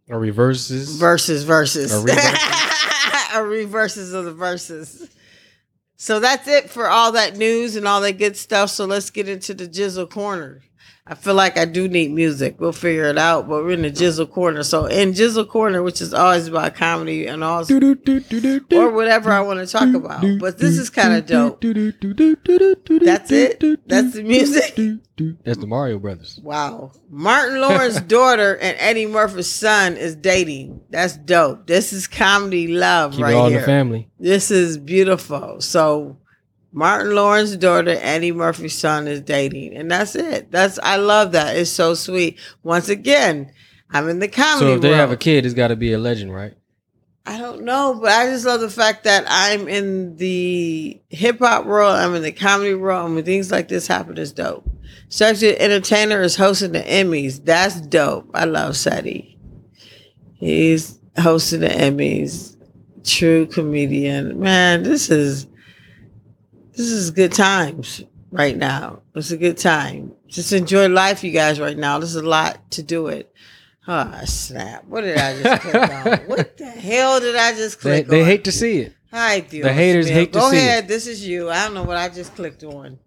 Or reverses. versus versus A reverse. <laughs> a reverses of the verses. So that's it for all that news and all that good stuff. So let's get into the Jizzle corner. I feel like I do need music. We'll figure it out, but we're in the Jizzle corner. So in Jizzle corner, which is always about comedy and all or whatever I want to talk about. But this is kind of dope. That's it? That's the music? That's the Mario Brothers. Wow. Martin Lawrence's <laughs> daughter and Eddie Murphy's son is dating. That's dope. This is comedy love Keep right all in here. the family. This is beautiful. So Martin Lawrence's daughter, Eddie Murphy's son is dating. And that's it. That's I love that. It's so sweet. Once again, I'm in the comedy So if they world. have a kid, it's got to be a legend, right? I don't know, but I just love the fact that I'm in the hip hop world, I'm in the comedy world, and when things like this happen, it's dope. Cedric the Entertainer is hosting the Emmys. That's dope. I love Seti. He's hosting the Emmys. True comedian. Man, this is this is good times right now. It's a good time. Just enjoy life, you guys, right now. There's a lot to do it. Oh, snap. What did I just click <laughs> on? What the hell did I just They, click they on? hate to see it. Hi, Dios the haters mío. hate to Go see it. ahead. This is you. I don't know what I just clicked on.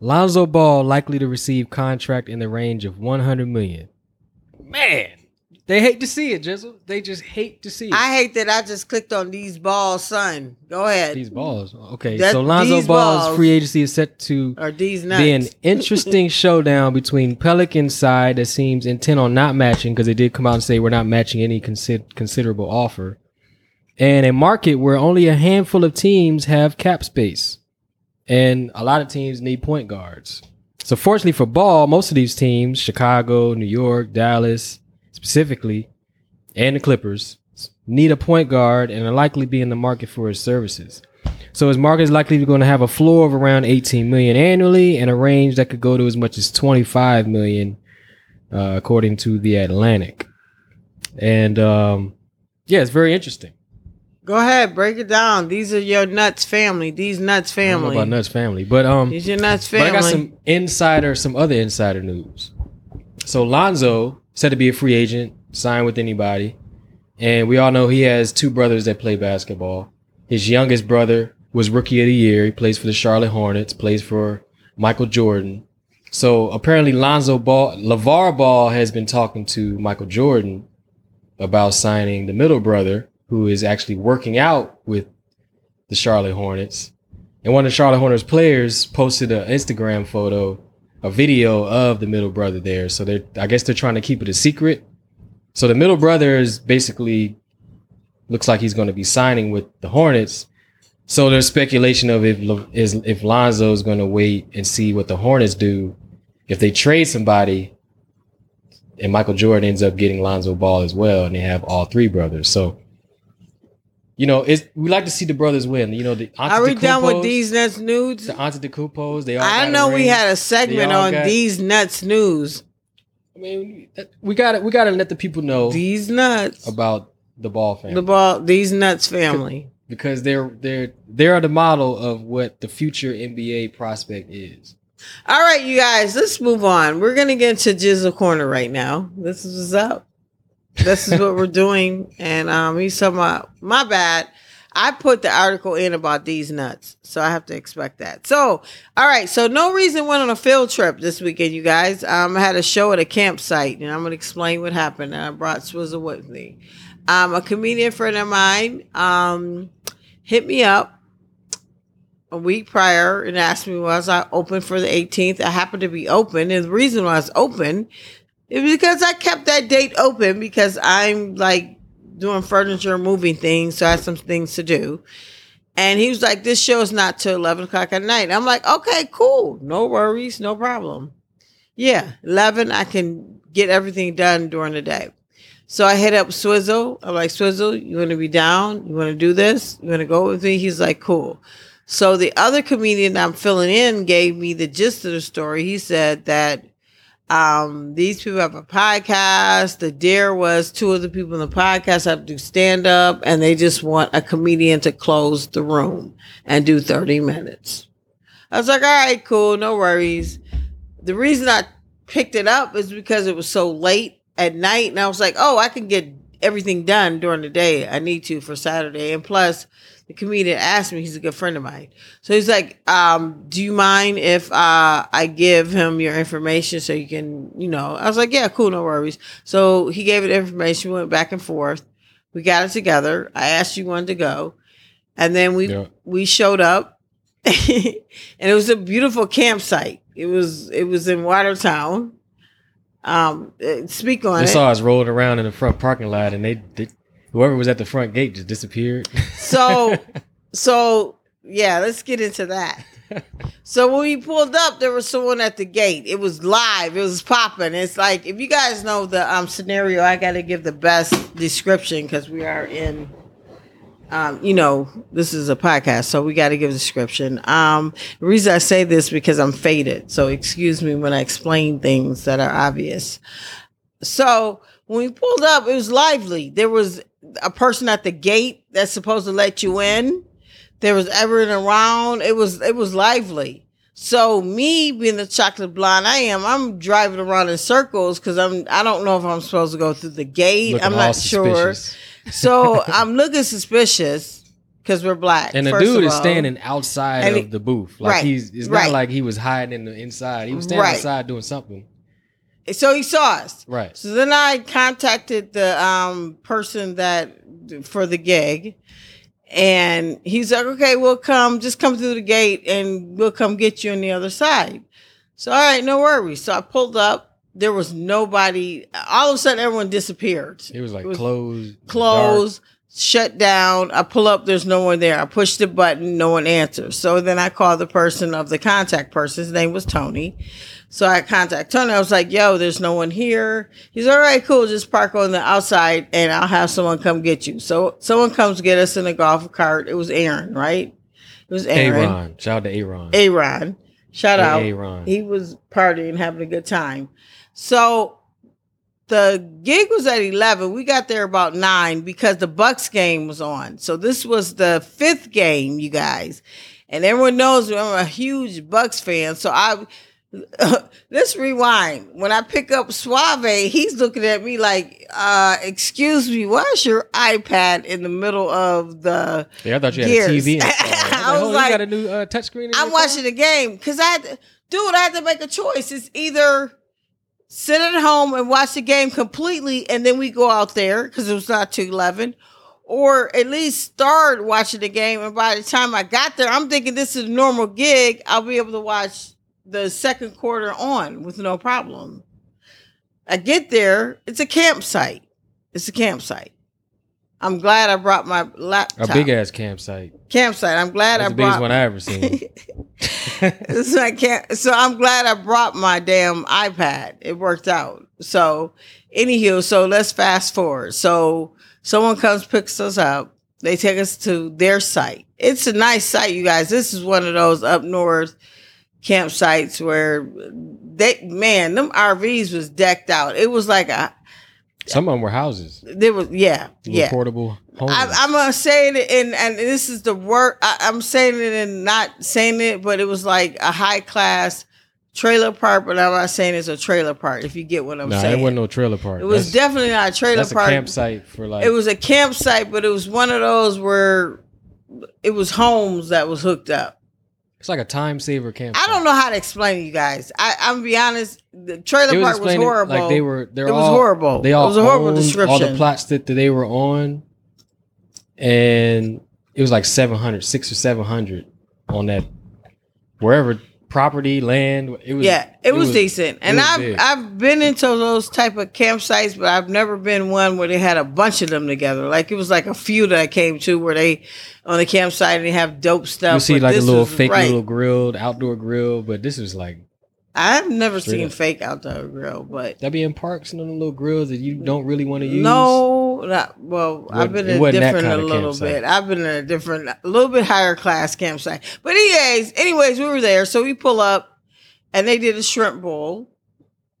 Lonzo Ball likely to receive contract in the range of 100 million. Man, they hate to see it, Jizzle. They just hate to see it. I hate that I just clicked on these balls, son. Go ahead. these balls. Okay, That- so Lonzo these Ball's balls- free agency is set to or these nuts. be an <laughs> interesting showdown between Pelican side that seems intent on not matching because they did come out and say we're not matching any consi- considerable offer, and a market where only a handful of teams have cap space, and a lot of teams need point guards. So fortunately for Ball, most of these teams, Chicago, New York, Dallas, specifically, and the Clippers, need a point guard and are likely be in the market for his services. So his market is likely going to have a floor of around 18 million annually and a range that could go to as much as 25 million, uh, according to the Athletic. And um, yeah, it's very interesting. Go ahead, break it down. These are your nuts family. These nuts I don't know family. about Nuts family, but um, These your nuts family. but. I got some insider, some other insider news. So Lonzo said to be a free agent, sign with anybody, and we all know he has two brothers that play basketball. His youngest brother was rookie of the year. He plays for the Charlotte Hornets, plays for Michael Jordan. So apparently Lonzo Ball, LaVar Ball has been talking to Michael Jordan about signing the middle brother, who is actually working out with the Charlotte Hornets. And one of the Charlotte Hornets players posted an Instagram photo, a video of the middle brother there. So they're, I guess they're trying to keep it a secret. So the middle brother is basically looks like he's going to be signing with the Hornets. So there's speculation of if is if Lonzo is going to wait and see what the Hornets do. If they trade somebody, and Michael Jordan ends up getting Lonzo Ball as well, and they have all three brothers. So, you know, it's we like to see the brothers win. You know, the Are we done with these nuts nudes? The Antetokounmpos, they all. I know we had a segment on got- these nuts news. I mean, we got to we got to let the people know These nuts. about the Ball family The ball. These nuts family. because they're they're they're the model of what the future NBA prospect is. All right, you guys, let's move on. We're gonna get into Jizzle Corner right now. This is what's up. This is what we're doing, and um, he's talking about my bad. I put the article in about these nuts, so I have to expect that. So, all right, so no reason went on a field trip this weekend, you guys. Um, I had a show at a campsite, and I'm gonna explain what happened. And I brought Swizzle with me. Um, a comedian friend of mine um hit me up a week prior and asked me was I open for the 18th. I happened to be open, and the reason why I was open is because I kept that date open because I'm like doing furniture, moving things, so I had some things to do. And he was like, "This show is not till 11 o'clock at night." I'm like, "Okay, cool, no worries, no problem." Yeah, 11, I can get everything done during the day. So I hit up Swizzle. I'm like, Swizzle, you want to be down? You want to do this? You want to go with me? He's like, cool. So the other comedian I'm filling in gave me the gist of the story. He said that um, these people have a podcast. The dare was two of the people in the podcast have to do stand up, and they just want a comedian to close the room and do 30 minutes. I was like, all right, cool, no worries. The reason I picked it up is because it was so late at night, and I was like, oh, I can get everything done during the day I need to for Saturday. And plus, the comedian asked me, he's a good friend of mine. So he's like, um, do you mind if uh, I give him your information so you can, you know? I was like, yeah, cool, no worries. So he gave it information, we went back and forth. We got it together. I asked you wanted to go. And then we Yeah. we showed up <laughs> and it was a beautiful campsite. It was it was in Watertown. Um uh, speak on They it. saw us rolling around in the front parking lot, and they, they whoever was at the front gate just disappeared. <laughs> So, so yeah, let's get into that. So when we pulled up, there was someone at the gate. It was live. It was popping. It's like if you guys know the um scenario, I got to give the best description because we are in. Um, you know, this is a podcast, so we got to give a description. Um, the reason I say this because I'm faded, so excuse me when I explain things that are obvious. So when we pulled up, it was lively. There was a person at the gate that's supposed to let you in. There was everyone around. It was it was lively. So me being the chocolate blonde I am, I'm driving around in circles because I'm I don't know if I'm supposed to go through the gate. Looking I'm not sure. So I'm looking suspicious because we're black. And the dude is all. standing outside of he- the booth. Like right, he's it's right. not like he was hiding in the inside. He was standing Right. outside doing something. So he saw us. Right. So then I contacted the um person that for the gig, and he's like, "Okay, we'll come. Just come through the gate, and we'll come get you on the other side." So all right, no worries. So I pulled up. There was nobody. All of a sudden, everyone disappeared. It was like It was closed. Closed, shut down. I pull up. There's no one there. I push the button. No one answers. So then I call the person of the contact person. His name was Tony. So I contact Tony. I was like, yo, there's no one here. He's all right, cool. Just park on the outside and I'll have someone come get you. So someone comes get us in a golf cart. It was Aaron, right? It was Aaron. Aaron. Shout out to Aaron. Aaron. Shout out. Aaron. He was partying, having a good time. So the gig was at 11. We got there about 9 because the Bucks game was on. So this was the fifth game, you guys. And everyone knows I'm a huge Bucks fan. So I <laughs> let's rewind. When I pick up Suave, he's looking at me like, uh, excuse me, why is your iPad in the middle of the Yeah, I thought you had Gears. a TV. <laughs> I Like, was oh, like- you got a new uh, touchscreen. I'm watching the game because I, to, dude, I had to make a choice. It's either sit at home and watch the game completely, and then we go out there because it was not two eleven, or at least start watching the game. And by the time I got there, I'm thinking this is a normal gig. I'll be able to watch the second quarter on with no problem. I get there, it's a campsite. It's a campsite. I'm glad I brought my laptop. A big ass campsite. campsite. I'm glad That's I the biggest one I ever seen. so I can't. So I'm glad I brought my damn iPad. It worked out. So, anywho, so let's fast forward. So someone comes picks us up. They take us to their site. It's a nice site, you guys. This is one of those up north campsites where they man, them RVs was decked out. It was like a Some of them were houses. there was yeah yeah. portable homes. I, I'm gonna say it, and and this is the word. I, I'm saying it and not saying it, but it was like a high class trailer park. But I'm not saying it's a trailer park. If you get what I'm nah, saying, it wasn't no trailer park. it was that's, definitely not a trailer that's a campsite for like. It was a campsite, but it was one of those where it was homes that was hooked up. It's like a time saver campsite. I don't know how to explain it, you guys. I, I'm gonna be honest. The trailer park was horrible. Like they were. They're It was horrible. They all It was a horrible owned all the plots that, that they were on, and it was like 700, six or seven hundred on that wherever property land. It was. yeah, it, was, decent, and was I've big. I've been into those type of campsites, but I've never been one where they had a bunch of them together. Like it was like a few that I came to where they on the campsite and they have dope stuff. You see like a little fake right. little grilled outdoor grill, but this was like I've never Straight seen up. fake outdoor grill, but That be in parks and the little grills that you don't really want to use. no, not well. I've been in wasn't different a little bit. I've been in a different, a little bit higher class campsite. But anyways, anyways, we were there, so we pull up, and they did a shrimp bowl,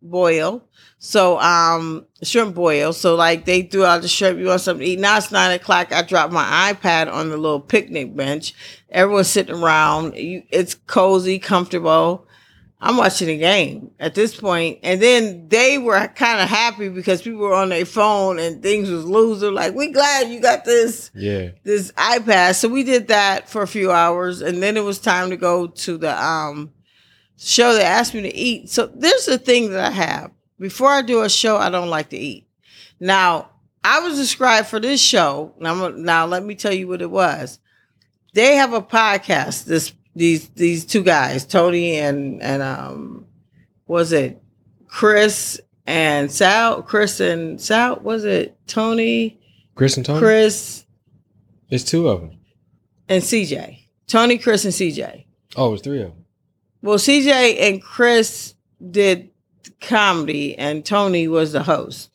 boil. So um, shrimp boil. So like they threw out the shrimp. You want something to eat? Now it's nine o'clock. I dropped my iPad on the little picnic bench. Everyone's sitting around. You, it's cozy, comfortable. I'm watching the game at this point, and then they were kind of happy because people were on their phone and things was loser. Like, we glad you got this Yeah. this iPad. So we did that for a few hours, and then it was time to go to the um show. They asked me to eat. So there's a thing that I have before I do a show. I don't like to eat. Now I was described for this show. Now, now let me tell you what it was. They have a podcast. This these these two guys, Tony and and um, was it Chris and Sal? Chris and Sal? Was it Tony? Chris and Tony. Chris There's two of them. and CJ. Tony, Chris, and CJ. Oh, it's three of them. Well, CJ and Chris did comedy, and Tony was the host.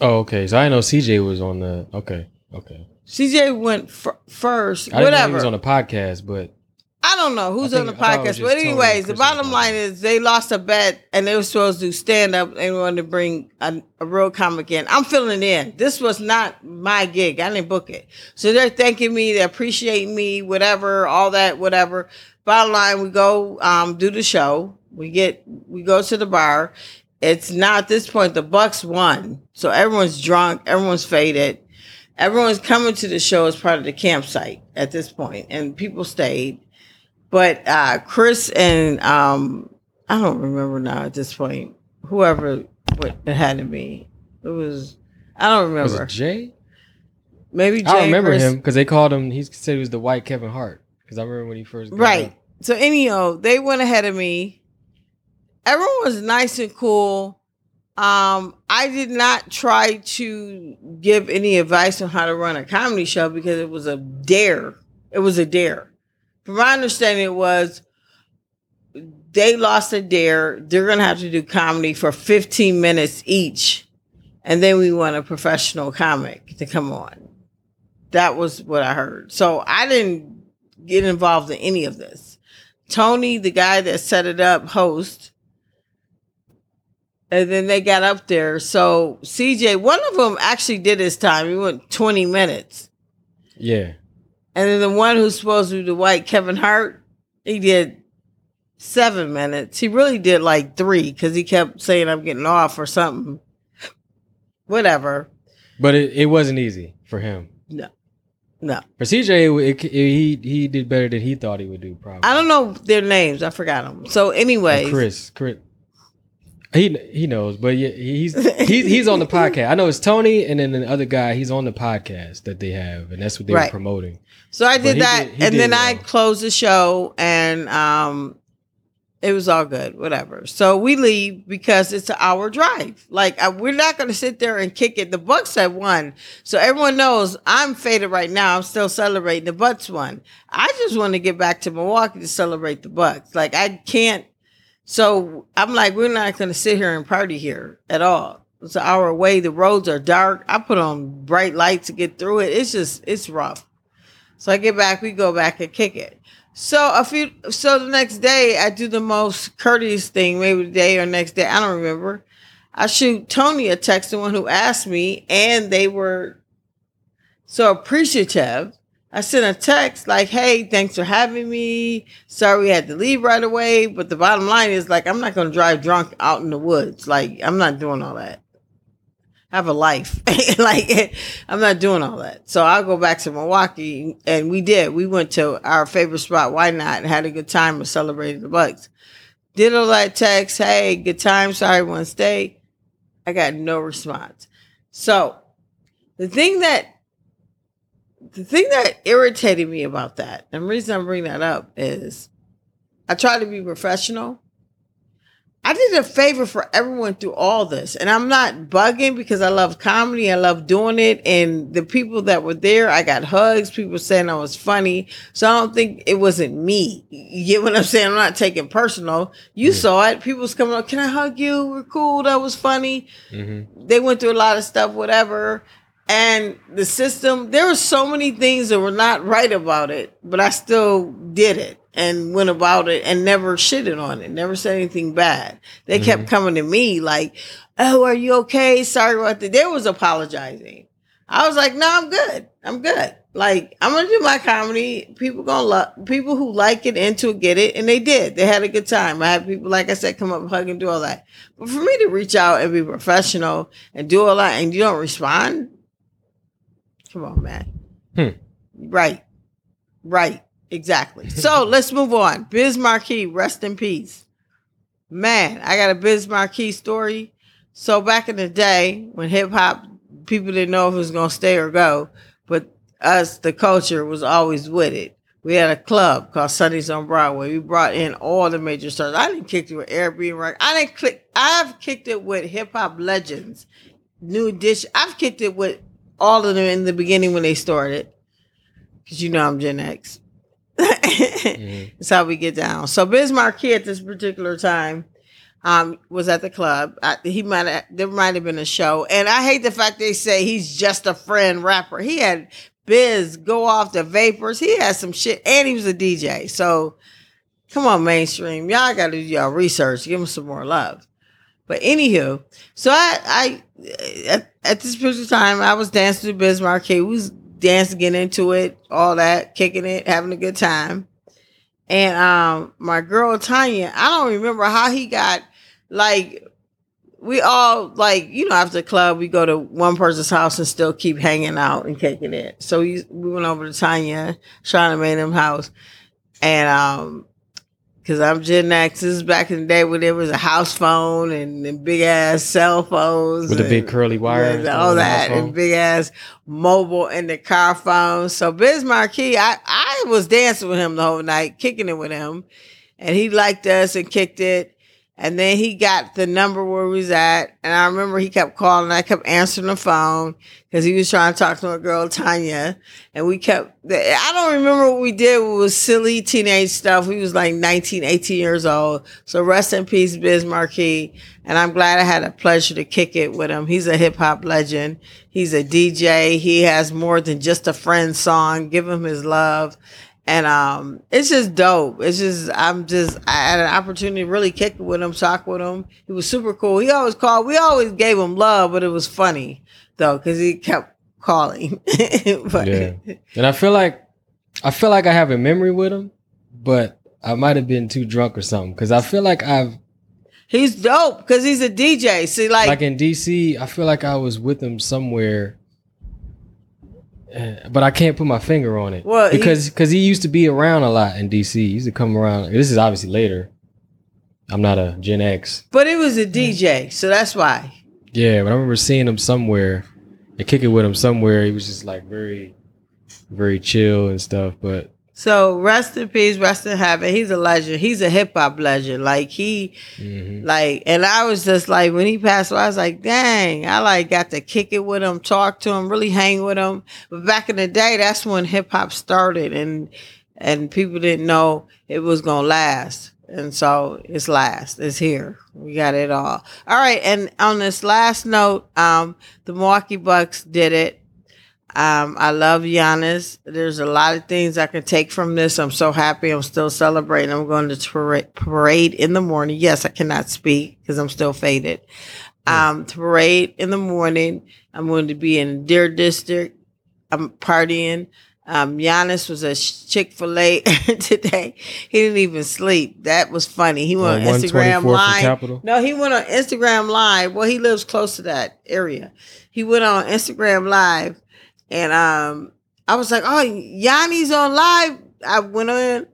Oh, okay. So I know CJ was on the. Okay. Okay. CJ went fir- first. I didn't know he whatever. was on the podcast, but I don't know who's I on the think- I thought it was podcast, but anyways, the bottom line is they lost a bet, and they were supposed to stand up and wanted to bring a, a real comic in. I'm filling in. This was not my gig. I didn't book it, so they're thanking me, they appreciate me, whatever, all that, whatever. Bottom line, we go um, do the show. We get we go to the bar. It's now at this point the Bucks won, so everyone's drunk, everyone's faded. Everyone's coming to the show as part of the campsite at this point, and people stayed. But uh, Chris and um, I don't remember now at this point. Whoever what it had to be, it was I don't was remember. it Jay? Maybe Jay I remember Chris. him because they called him. He said he was the white Kevin Hart. Because I remember when he first got Right. up. So anyhow, they went ahead of me. Everyone was nice and cool. Um, I did not try to give any advice on how to run a comedy show because it was a dare. It was a dare. My understanding, was they lost a dare. They're gonna have to do comedy for 15 minutes each, and then we want a professional comic to come on. That was what I heard. So I didn't get involved in any of this. Tony, the guy that set it up, host. And then they got up there. So CJ, one of them actually did his time. He went 20 minutes. Yeah. And then the one who's supposed to be the white Kevin Hart, he did seven minutes. He really did like three because he kept saying I'm getting off or something. Whatever. But it, it wasn't easy for him. No. No. For CJ, it, it, he he did better than he thought he would do. Probably. I don't know their names. I forgot them. So anyway, And Chris, Chris, he he knows, but yeah, he's he's he's on the podcast. I know it's Tony, and then the other guy. He's on the podcast that they have, and that's what they Right. were promoting. So I But did he that, did- he and did then I well. closed the show, and um, it was all good, whatever. So we leave because it's an hour drive. Like I, we're not going to sit there and kick it. The Bucks have won, so everyone knows I'm faded right now. I'm still celebrating the Bucks won. I just want to get back to Milwaukee to celebrate the Bucks. Like I can't. So I'm like, we're not going to sit here and party here at all. It's an hour away. The roads are dark. I put on bright lights to get through it. It's just, it's rough. So I get back, we go back and kick it. So a few, so the next day I do the most courteous thing, maybe the day or next day, I don't remember. I shoot Tony a text, the one who asked me, and they were so appreciative. I sent a text like, "Hey, thanks for having me. Sorry we had to leave right away, but the bottom line is like I'm not going to drive drunk out in the woods. Like I'm not doing all that. Have a life. <laughs> like I'm not doing all that. So I'll go back to Milwaukee, and we did. We went to our favorite spot, Why Not, and had a good time and celebrated the Bucks. Did all that text, "Hey, good time. Sorry, one stay." I got no response. So the thing that the thing that irritated me about that, and the reason I bring that up is I try to be professional. I did a favor for everyone through all this. And I'm not bugging because I love comedy. I love doing it. And the people that were there, I got hugs, people saying I was funny. So I don't think it wasn't me. You get what I'm saying? I'm not taking personal. You saw it. People's coming up, can I hug you? We're cool. That was funny. Mm-hmm. They went through a lot of stuff, whatever. And the system, there were so many things that were not right about it, but I still did it and went about it and never shitted on it, never said anything bad. They kept mm-hmm. coming to me like, Oh, are you okay? Sorry about that. There was apologizing. I was like, No, I'm good. I'm good. Like, I'm gonna do my comedy. People gonna love people who like it, into it, get it, and they did. They had a good time. I had people, like I said, come up, hug, and do all that. But for me to reach out and be professional and do all that, and you don't respond, come on, man. Hmm. Right, right, exactly. <laughs> so let's move on. Biz Markie, rest in peace. Man, I got a Biz Markie story. So back in the day when hip hop, people didn't know if it was gonna stay or go, but us, the culture, was always with it. We had a club called Sundays on Broadway. We brought in all the major stars. I didn't kick it with Airbnb. I didn't click. I've kicked it with hip hop legends, New Dish. I've kicked it with all of them in the beginning when they started, because you know I'm Gen X. <laughs> That's how we get down. So Biz Markie at this particular time um, was at the club. I, he might have there might have been a show, and I hate the fact they say he's just a friend rapper. He had Biz go off the vapors. He had some shit, and he was a DJ. So come on, mainstream, y'all got to do y'all research. Give him some more love. But anywho, so I, I at, at this particular time, I was dancing to Biz Markie. We was dancing, getting into it, all that, kicking it, having a good time. And um, my girl Tanya, I don't remember how he got like we all like you know after the club we go to one person's house and still keep hanging out and kicking it. So we we went over to Tanya, Charlamagne house, and um because I'm Gen X. This is back in the day when there was a house phone and, and big ass cell phones With the big curly wire and and all that, and big ass mobile and the car phone. So Biz Markie, I I was dancing with him the whole night, kicking it with him, and he liked us and kicked it. And then he got the number where we was at. And I remember he kept calling. I kept answering the phone because he was trying to talk to a girl, Tanya. And we kept, I don't remember what we did. It was silly teenage stuff. We was like 19, 18 years old. So rest in peace, Biz Markie. And I'm glad I had a pleasure to kick it with him. He's a hip hop legend. He's a DJ. He has more than just a friend song. Give him his love and um it's just dope it's just i'm just i had an opportunity to really kick it with him talk with him he was super cool he always called we always gave him love but it was funny though because he kept calling <laughs> but Yeah. And I feel like I feel like I have a memory with him, but I might have been too drunk or something. Cause I feel like I've he's dope because he's a dj see like, like in DC, I feel like I was with him somewhere. Eh, But I can't put my finger on it Well, because because he used to be around a lot in DC. He used to come around. This is obviously later. I'm not a Gen X. but it was a dj so that's why Yeah, but I remember seeing him somewhere and kicking with him somewhere. He was just like very, very chill and stuff. But so rest in peace rest in heaven he's a legend he's a hip-hop legend like he mhm. Like, and I was just like, when he passed away, I was like, dang, I like got to kick it with him, talk to him, really hang with him. But back in the day, that's when hip hop started and, and people didn't know it was going to last. And so it's last, it's here. We got it all. All right. And on this last note, um, the Milwaukee Bucks did it. Um, I love Giannis. There's a lot of things I can take from this. I'm so happy. I'm still celebrating. I'm going to parade, in the morning. Yes, I cannot speak because I'm still faded. Um, parade in the morning. I'm going to be in Deer District. I'm partying. Um, Giannis was at Chick Fil A <laughs> today. He didn't even sleep. That was funny. He went On on Instagram Live. No, he went on Instagram Live. Well, he lives close to that area. He went on Instagram Live, and um, I was like, "Oh, Giannis on live." I went on.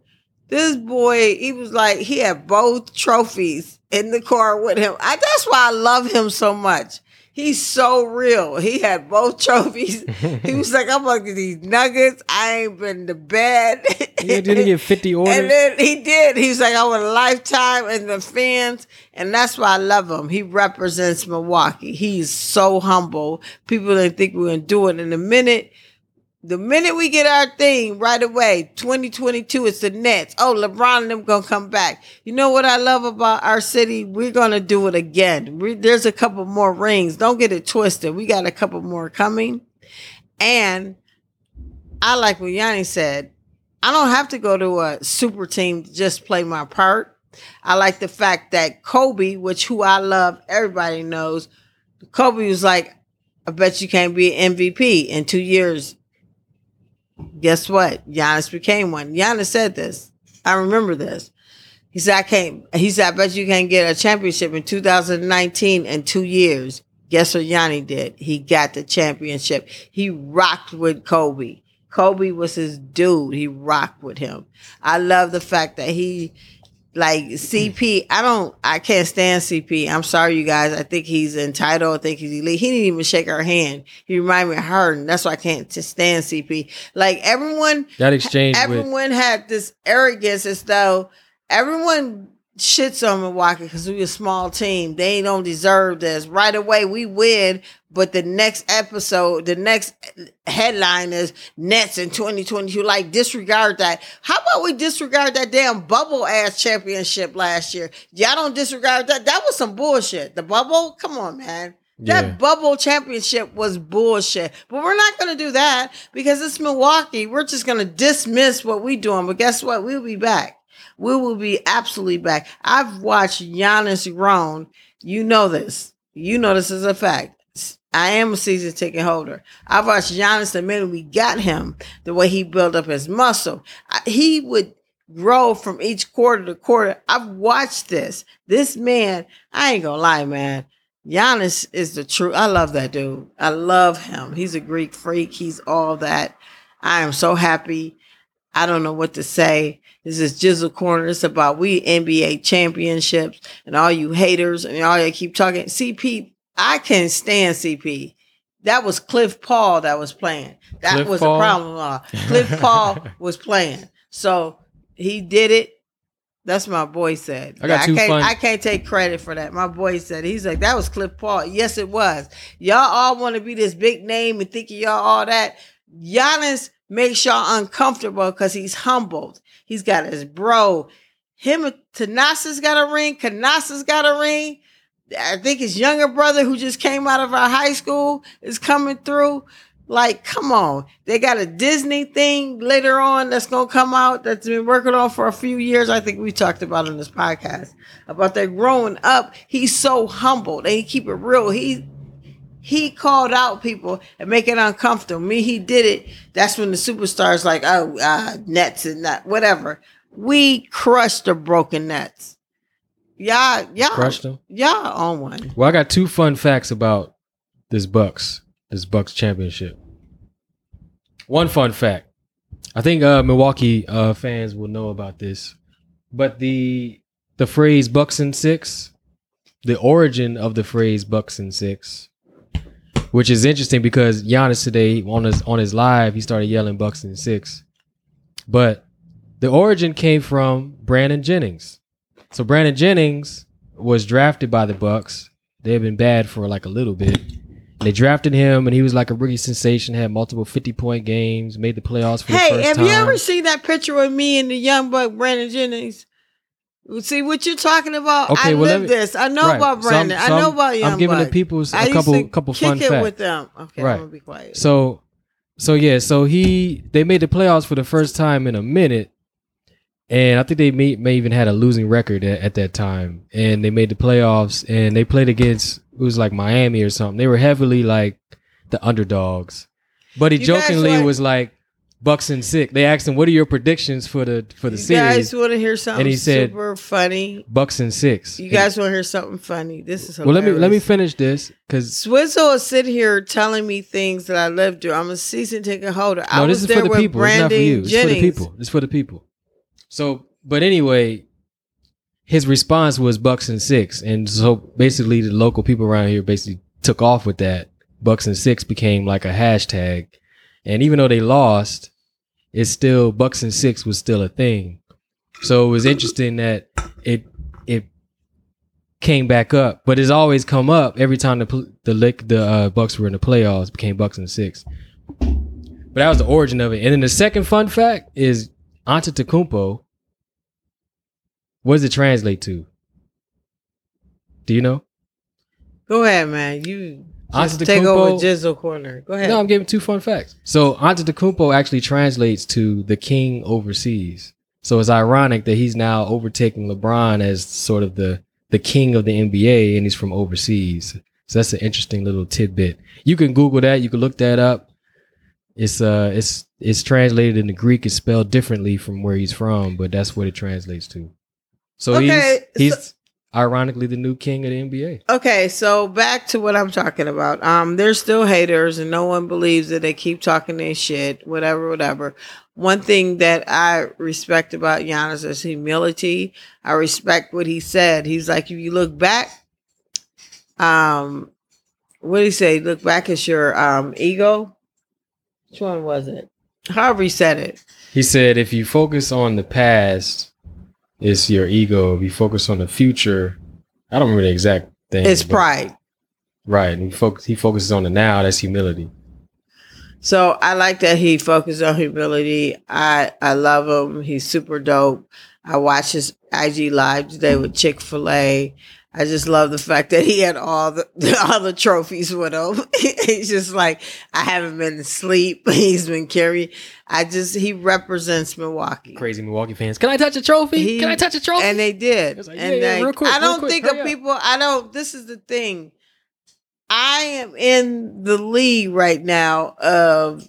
This boy, he was like, he had both trophies in the car with him. I, that's why I love him so much. He's so real. He had both trophies. he was like, I'm gonna get these nuggets. I ain't been to bed. Yeah, didn't he get 50 orders? <laughs> And then he did. He was like, I want a lifetime and the fans. And that's why I love him. He represents Milwaukee. He's so humble. People didn't think we were going to do it in a minute. The minute we get our thing right away, 2022, it's the Nets. Oh, LeBron and them gonna come back. You know what I love about our city? We're gonna do it again. We, there's a couple more rings. Don't get it twisted. We got a couple more coming. And I like what Yanni said. I don't have to go to a super team to just play my part. I like the fact that Kobe, which who I love, everybody knows, Kobe was like, I bet you can't be an MVP in two years. Guess what? Giannis became one. Giannis said this. I remember this. He said, I can't, he said, I bet you can't get a championship in 2019 in two years. Guess what Yanni did? He got the championship. He rocked with Kobe. Kobe was his dude. He rocked with him. I love the fact that he, like CP, I don't, I can't stand CP. I'm sorry, you guys. I think he's entitled. I think he's elite. He didn't even shake her hand. He reminded me of her, and that's why I can't stand CP. Like everyone, that exchange with everyone had this arrogance as though everyone shits on Milwaukee because we a small team. They don't deserve this. Right away, we win, but the next episode, the next headline is Nets in 2022. Like, disregard that. How about we disregard that damn bubble ass championship last year? Y'all don't disregard that. That was some bullshit. The bubble? Come on, man. That Yeah. bubble championship was bullshit. But we're not going to do that because it's Milwaukee. We're just going to dismiss what we doing. But guess what? We'll be back. We will be absolutely back. I've watched Giannis grown. You know this. You know this is a fact. I am a season ticket holder. I've watched Giannis the minute we got him, the way he built up his muscle. He would grow from each quarter to quarter. I've watched this. This man, I ain't gonna lie, man. Giannis is the truth. I love that dude. I love him. He's a Greek freak. He's all that. I am so happy. I don't know what to say. This is Jizzle Corner. It's about we NBA championships and all you haters and all you keep talking. CP, I can't stand CP. That was Cliff Paul that was playing. That Cliff was Paul? the problem. Uh, Cliff <laughs> Paul was playing. So he did it. That's my boy said. I got two can't, fun- I can't take credit for that. My boy said he's like that was Cliff Paul. Yes, it was. Y'all all want to be this big name and think y'all all that. Giannis makes y'all uncomfortable because he's humbled. He's got his bro. Him and Thanasis got a ring. Kanasa's got a ring. I think his younger brother, who just came out of our high school, is coming through. Like, come on. They got a Disney thing later on that's going to come out that's been working on for a few years. I think we talked about in this podcast about that growing up. He's so humbled and he keep it real. He he called out people and make it uncomfortable. Me, he did it. That's when the superstars like, oh, uh, nets and that, whatever. We crushed the broken nets. Y'all, y'all, crushed them. y'all on one. Well, I got two fun facts about this Bucks, this Bucks championship. One fun fact. I think uh, Milwaukee uh, fans will know about this, but the the phrase "Bucks and Six, the origin of the phrase "Bucks and Six, which is interesting because Giannis today on his on his live he started yelling "Bucks and Six, but the origin came from Brandon Jennings. So Brandon Jennings was drafted by the Bucks. They had been bad for like a little bit. They drafted him, and he was like a rookie sensation. Had multiple fifty point games, made the playoffs for the Hey, first have time. you ever seen that picture of me and the young buck Brandon Jennings? See what you're talking about. Okay, I well, live me- this. I know Right. about So Brandon. so I know about young I'm giving the people a couple couple fun it facts. with them. Okay, Right. I'm gonna be quiet. So, so yeah, so he they made the playoffs for the first time in a minute, and I think they may, may even had a losing record at, at that time. And they made the playoffs, and they played against it was like Miami or something. They were heavily like the underdogs, but he You jokingly like- was like Bucks and six. They asked him, "What are your predictions for the for the you series?" guys want to hear something he said- super funny? Bucks and six. You guys want to hear something funny? This is something. well, let me let me finish this because Swizzle is sitting here telling me things that I lived through. I'm a season ticket holder. I no, was this is there for the people. It's not for Brandon you. It's Jennings. for the people. It's for the people. So, but anyway, his response was Bucks and six, and so basically the local people around here basically took off with that. Bucks and six became like a hashtag, and even though they lost, it's still Bucks and six was still a thing. So it was interesting that it it came back up, but it's always come up every time the the lick the uh, Bucks were in the playoffs. Became Bucks and six, but that was the origin of it. And then the second fun fact is Antetokounmpo. What does it translate to? Do you know? Go ahead, man. You Antetokounmpo- take over Jizzle corner. Go ahead. No, I'm giving two fun facts. So Antetokounmpo actually translates to the king overseas. So it's ironic that he's now overtaking LeBron as sort of the the king of the NBA, and he's from overseas. So that's an interesting little tidbit. You can Google that. You can look that up. It's uh, it's it's translated into Greek. It's spelled differently from where he's from, but that's what it translates to. So Okay, he's he's ironically the new king of the NBA. Okay, so back to what I'm talking about. Um, there's still haters, and no one believes that they keep talking their shit, whatever, whatever. One thing that I respect about Giannis is humility. I respect what he said. He's like, if you look back, um, what did he say? Look back at your um ego. Which one was it? However he said it. He said, if you focus on the past, it's your ego. If you focus on the future, I don't remember the exact thing. It's but- pride. Right. And he, focus, he focuses on the now. That's humility. So I like that he focuses on humility. I I love him. He's super dope. I watched his IG live today with Chick Fil A. I just love the fact that he had all the <laughs> all the trophies with him. <laughs> He's just like I haven't been to sleep. <laughs> He's been carrying. I just he represents Milwaukee. Crazy Milwaukee fans. Can I touch a trophy? He- Can I touch a trophy? And they did. Like, and yeah, yeah, like, real quick, I don't quick, think of up. people. I don't. This is the thing. I am in the league right now of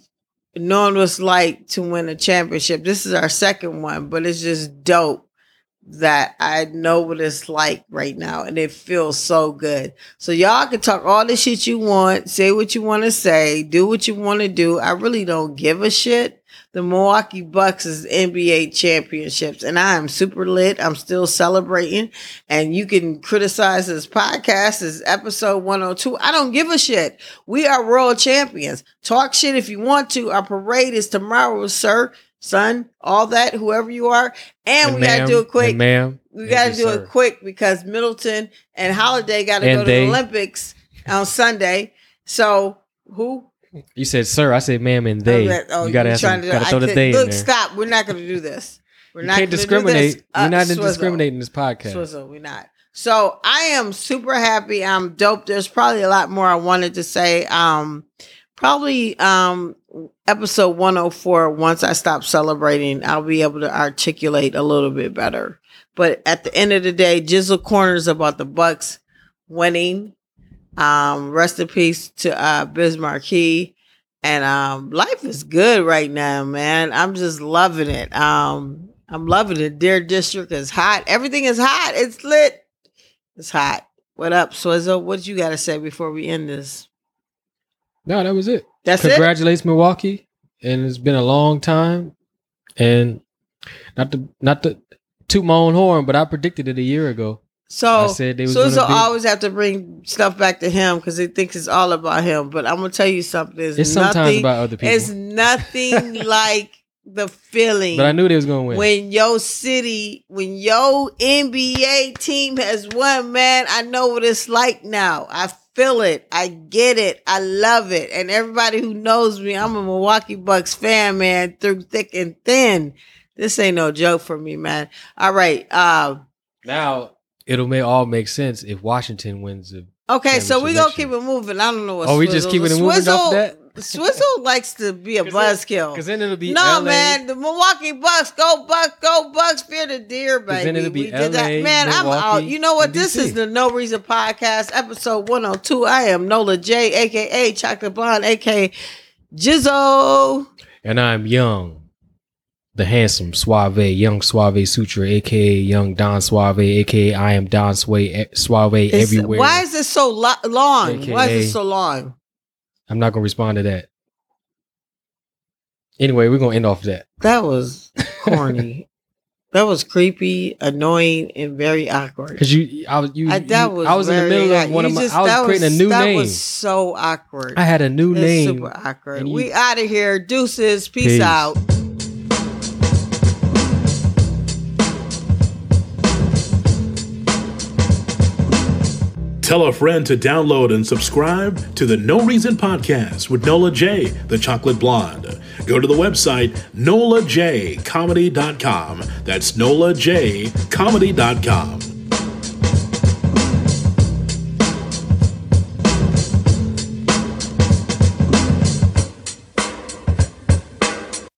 knowing what's like to win a championship. This is our second one, but it's just dope that I know what it's like right now, and it feels so good. So y'all can talk all the shit you want, say what you want to say, do what you want to do. I really don't give a shit. The Milwaukee Bucks is NBA championships, and I am super lit. I'm still celebrating, and you can criticize this podcast, this episode 102. I don't give a shit. We are world champions. Talk shit if you want to. Our parade is tomorrow, sir, son, all that, whoever you are, and, we gotta do it quick and ma'am. we got to yes, do sir. it quick because Middleton and Holiday got to And go to they- the Olympics on Sunday. So who? You said, sir. I said, ma'am, and they. Oh, you gotta, have some, to gotta I throw the could- they Look, stop. We're not going to do this. We're You not can't gonna discriminate. Do this. Uh, We're not Swizzle. discriminating this podcast. Swizzle, we're not. So I am super happy. I'm dope. There's probably a lot more I wanted to say. Um, probably um episode 104. Once I stop celebrating, I'll be able to articulate a little bit better. But at the end of the day, Jizzle corners about the Bucks winning. Um, rest in peace to uh And um life is good right now, man. I'm just loving it. Um I'm loving it. Deer District is hot. Everything is hot. It's lit. It's hot. What up, Swizzo? What did you got to say before we end this? No, that was it. That's it. Congratulates Milwaukee, and it's been a long time. And not to not to toot my own horn, but I predicted it a year ago. So I said they gonna be- always have to bring stuff back to him because he thinks it's all about him. But I'm gonna tell you something. It's, It's nothing, sometimes about other people. It's nothing <laughs> like the feeling. but I knew they was gonna win. when your city, when your NBA team has won, man, I know what it's like now. I feel it. I get it. I love it. And everybody who knows me, I'm a Milwaukee Bucks fan, man, through thick and thin. This ain't no joke for me, man. All right. Uh, now it'll may all make sense if Washington wins the okay, so we gonna keep it moving. I don't know what. Oh, we just keeping it moving off that? Swizzle <laughs> likes to be a buzzkill. because then it'll be No, LA. man, the Milwaukee Bucks go Bucks go Bucks fear the deer, baby. then it'll be we did that, LA, man. I'm out. You know what? This is the No Reason Podcast, episode 102. I am Nola J, aka Chocolate Blonde, aka Jizzo. And I'm young, the handsome Suave, young Suave Sutra, aka Young Don Suave, aka I am Don Sway, Suave It's- everywhere. Why is this so lo- long? Why is AKA it so long? I'm not gonna respond to that. Anyway, we're gonna end off that. That was <laughs> corny. That was creepy, annoying, and very awkward. Because you, I was, you, I, that you- was. I was in the middle of one of my. just- I was that creating a new that name. That was so awkward. I had a new It's name. super awkward. you- we out of here. Deuces. Peace, Peace. out. Tell a friend to download and subscribe to the No Reason Podcast with Nola J, the chocolate blonde. Go to the website nolajcomedy.com. That's nolajcomedy.com.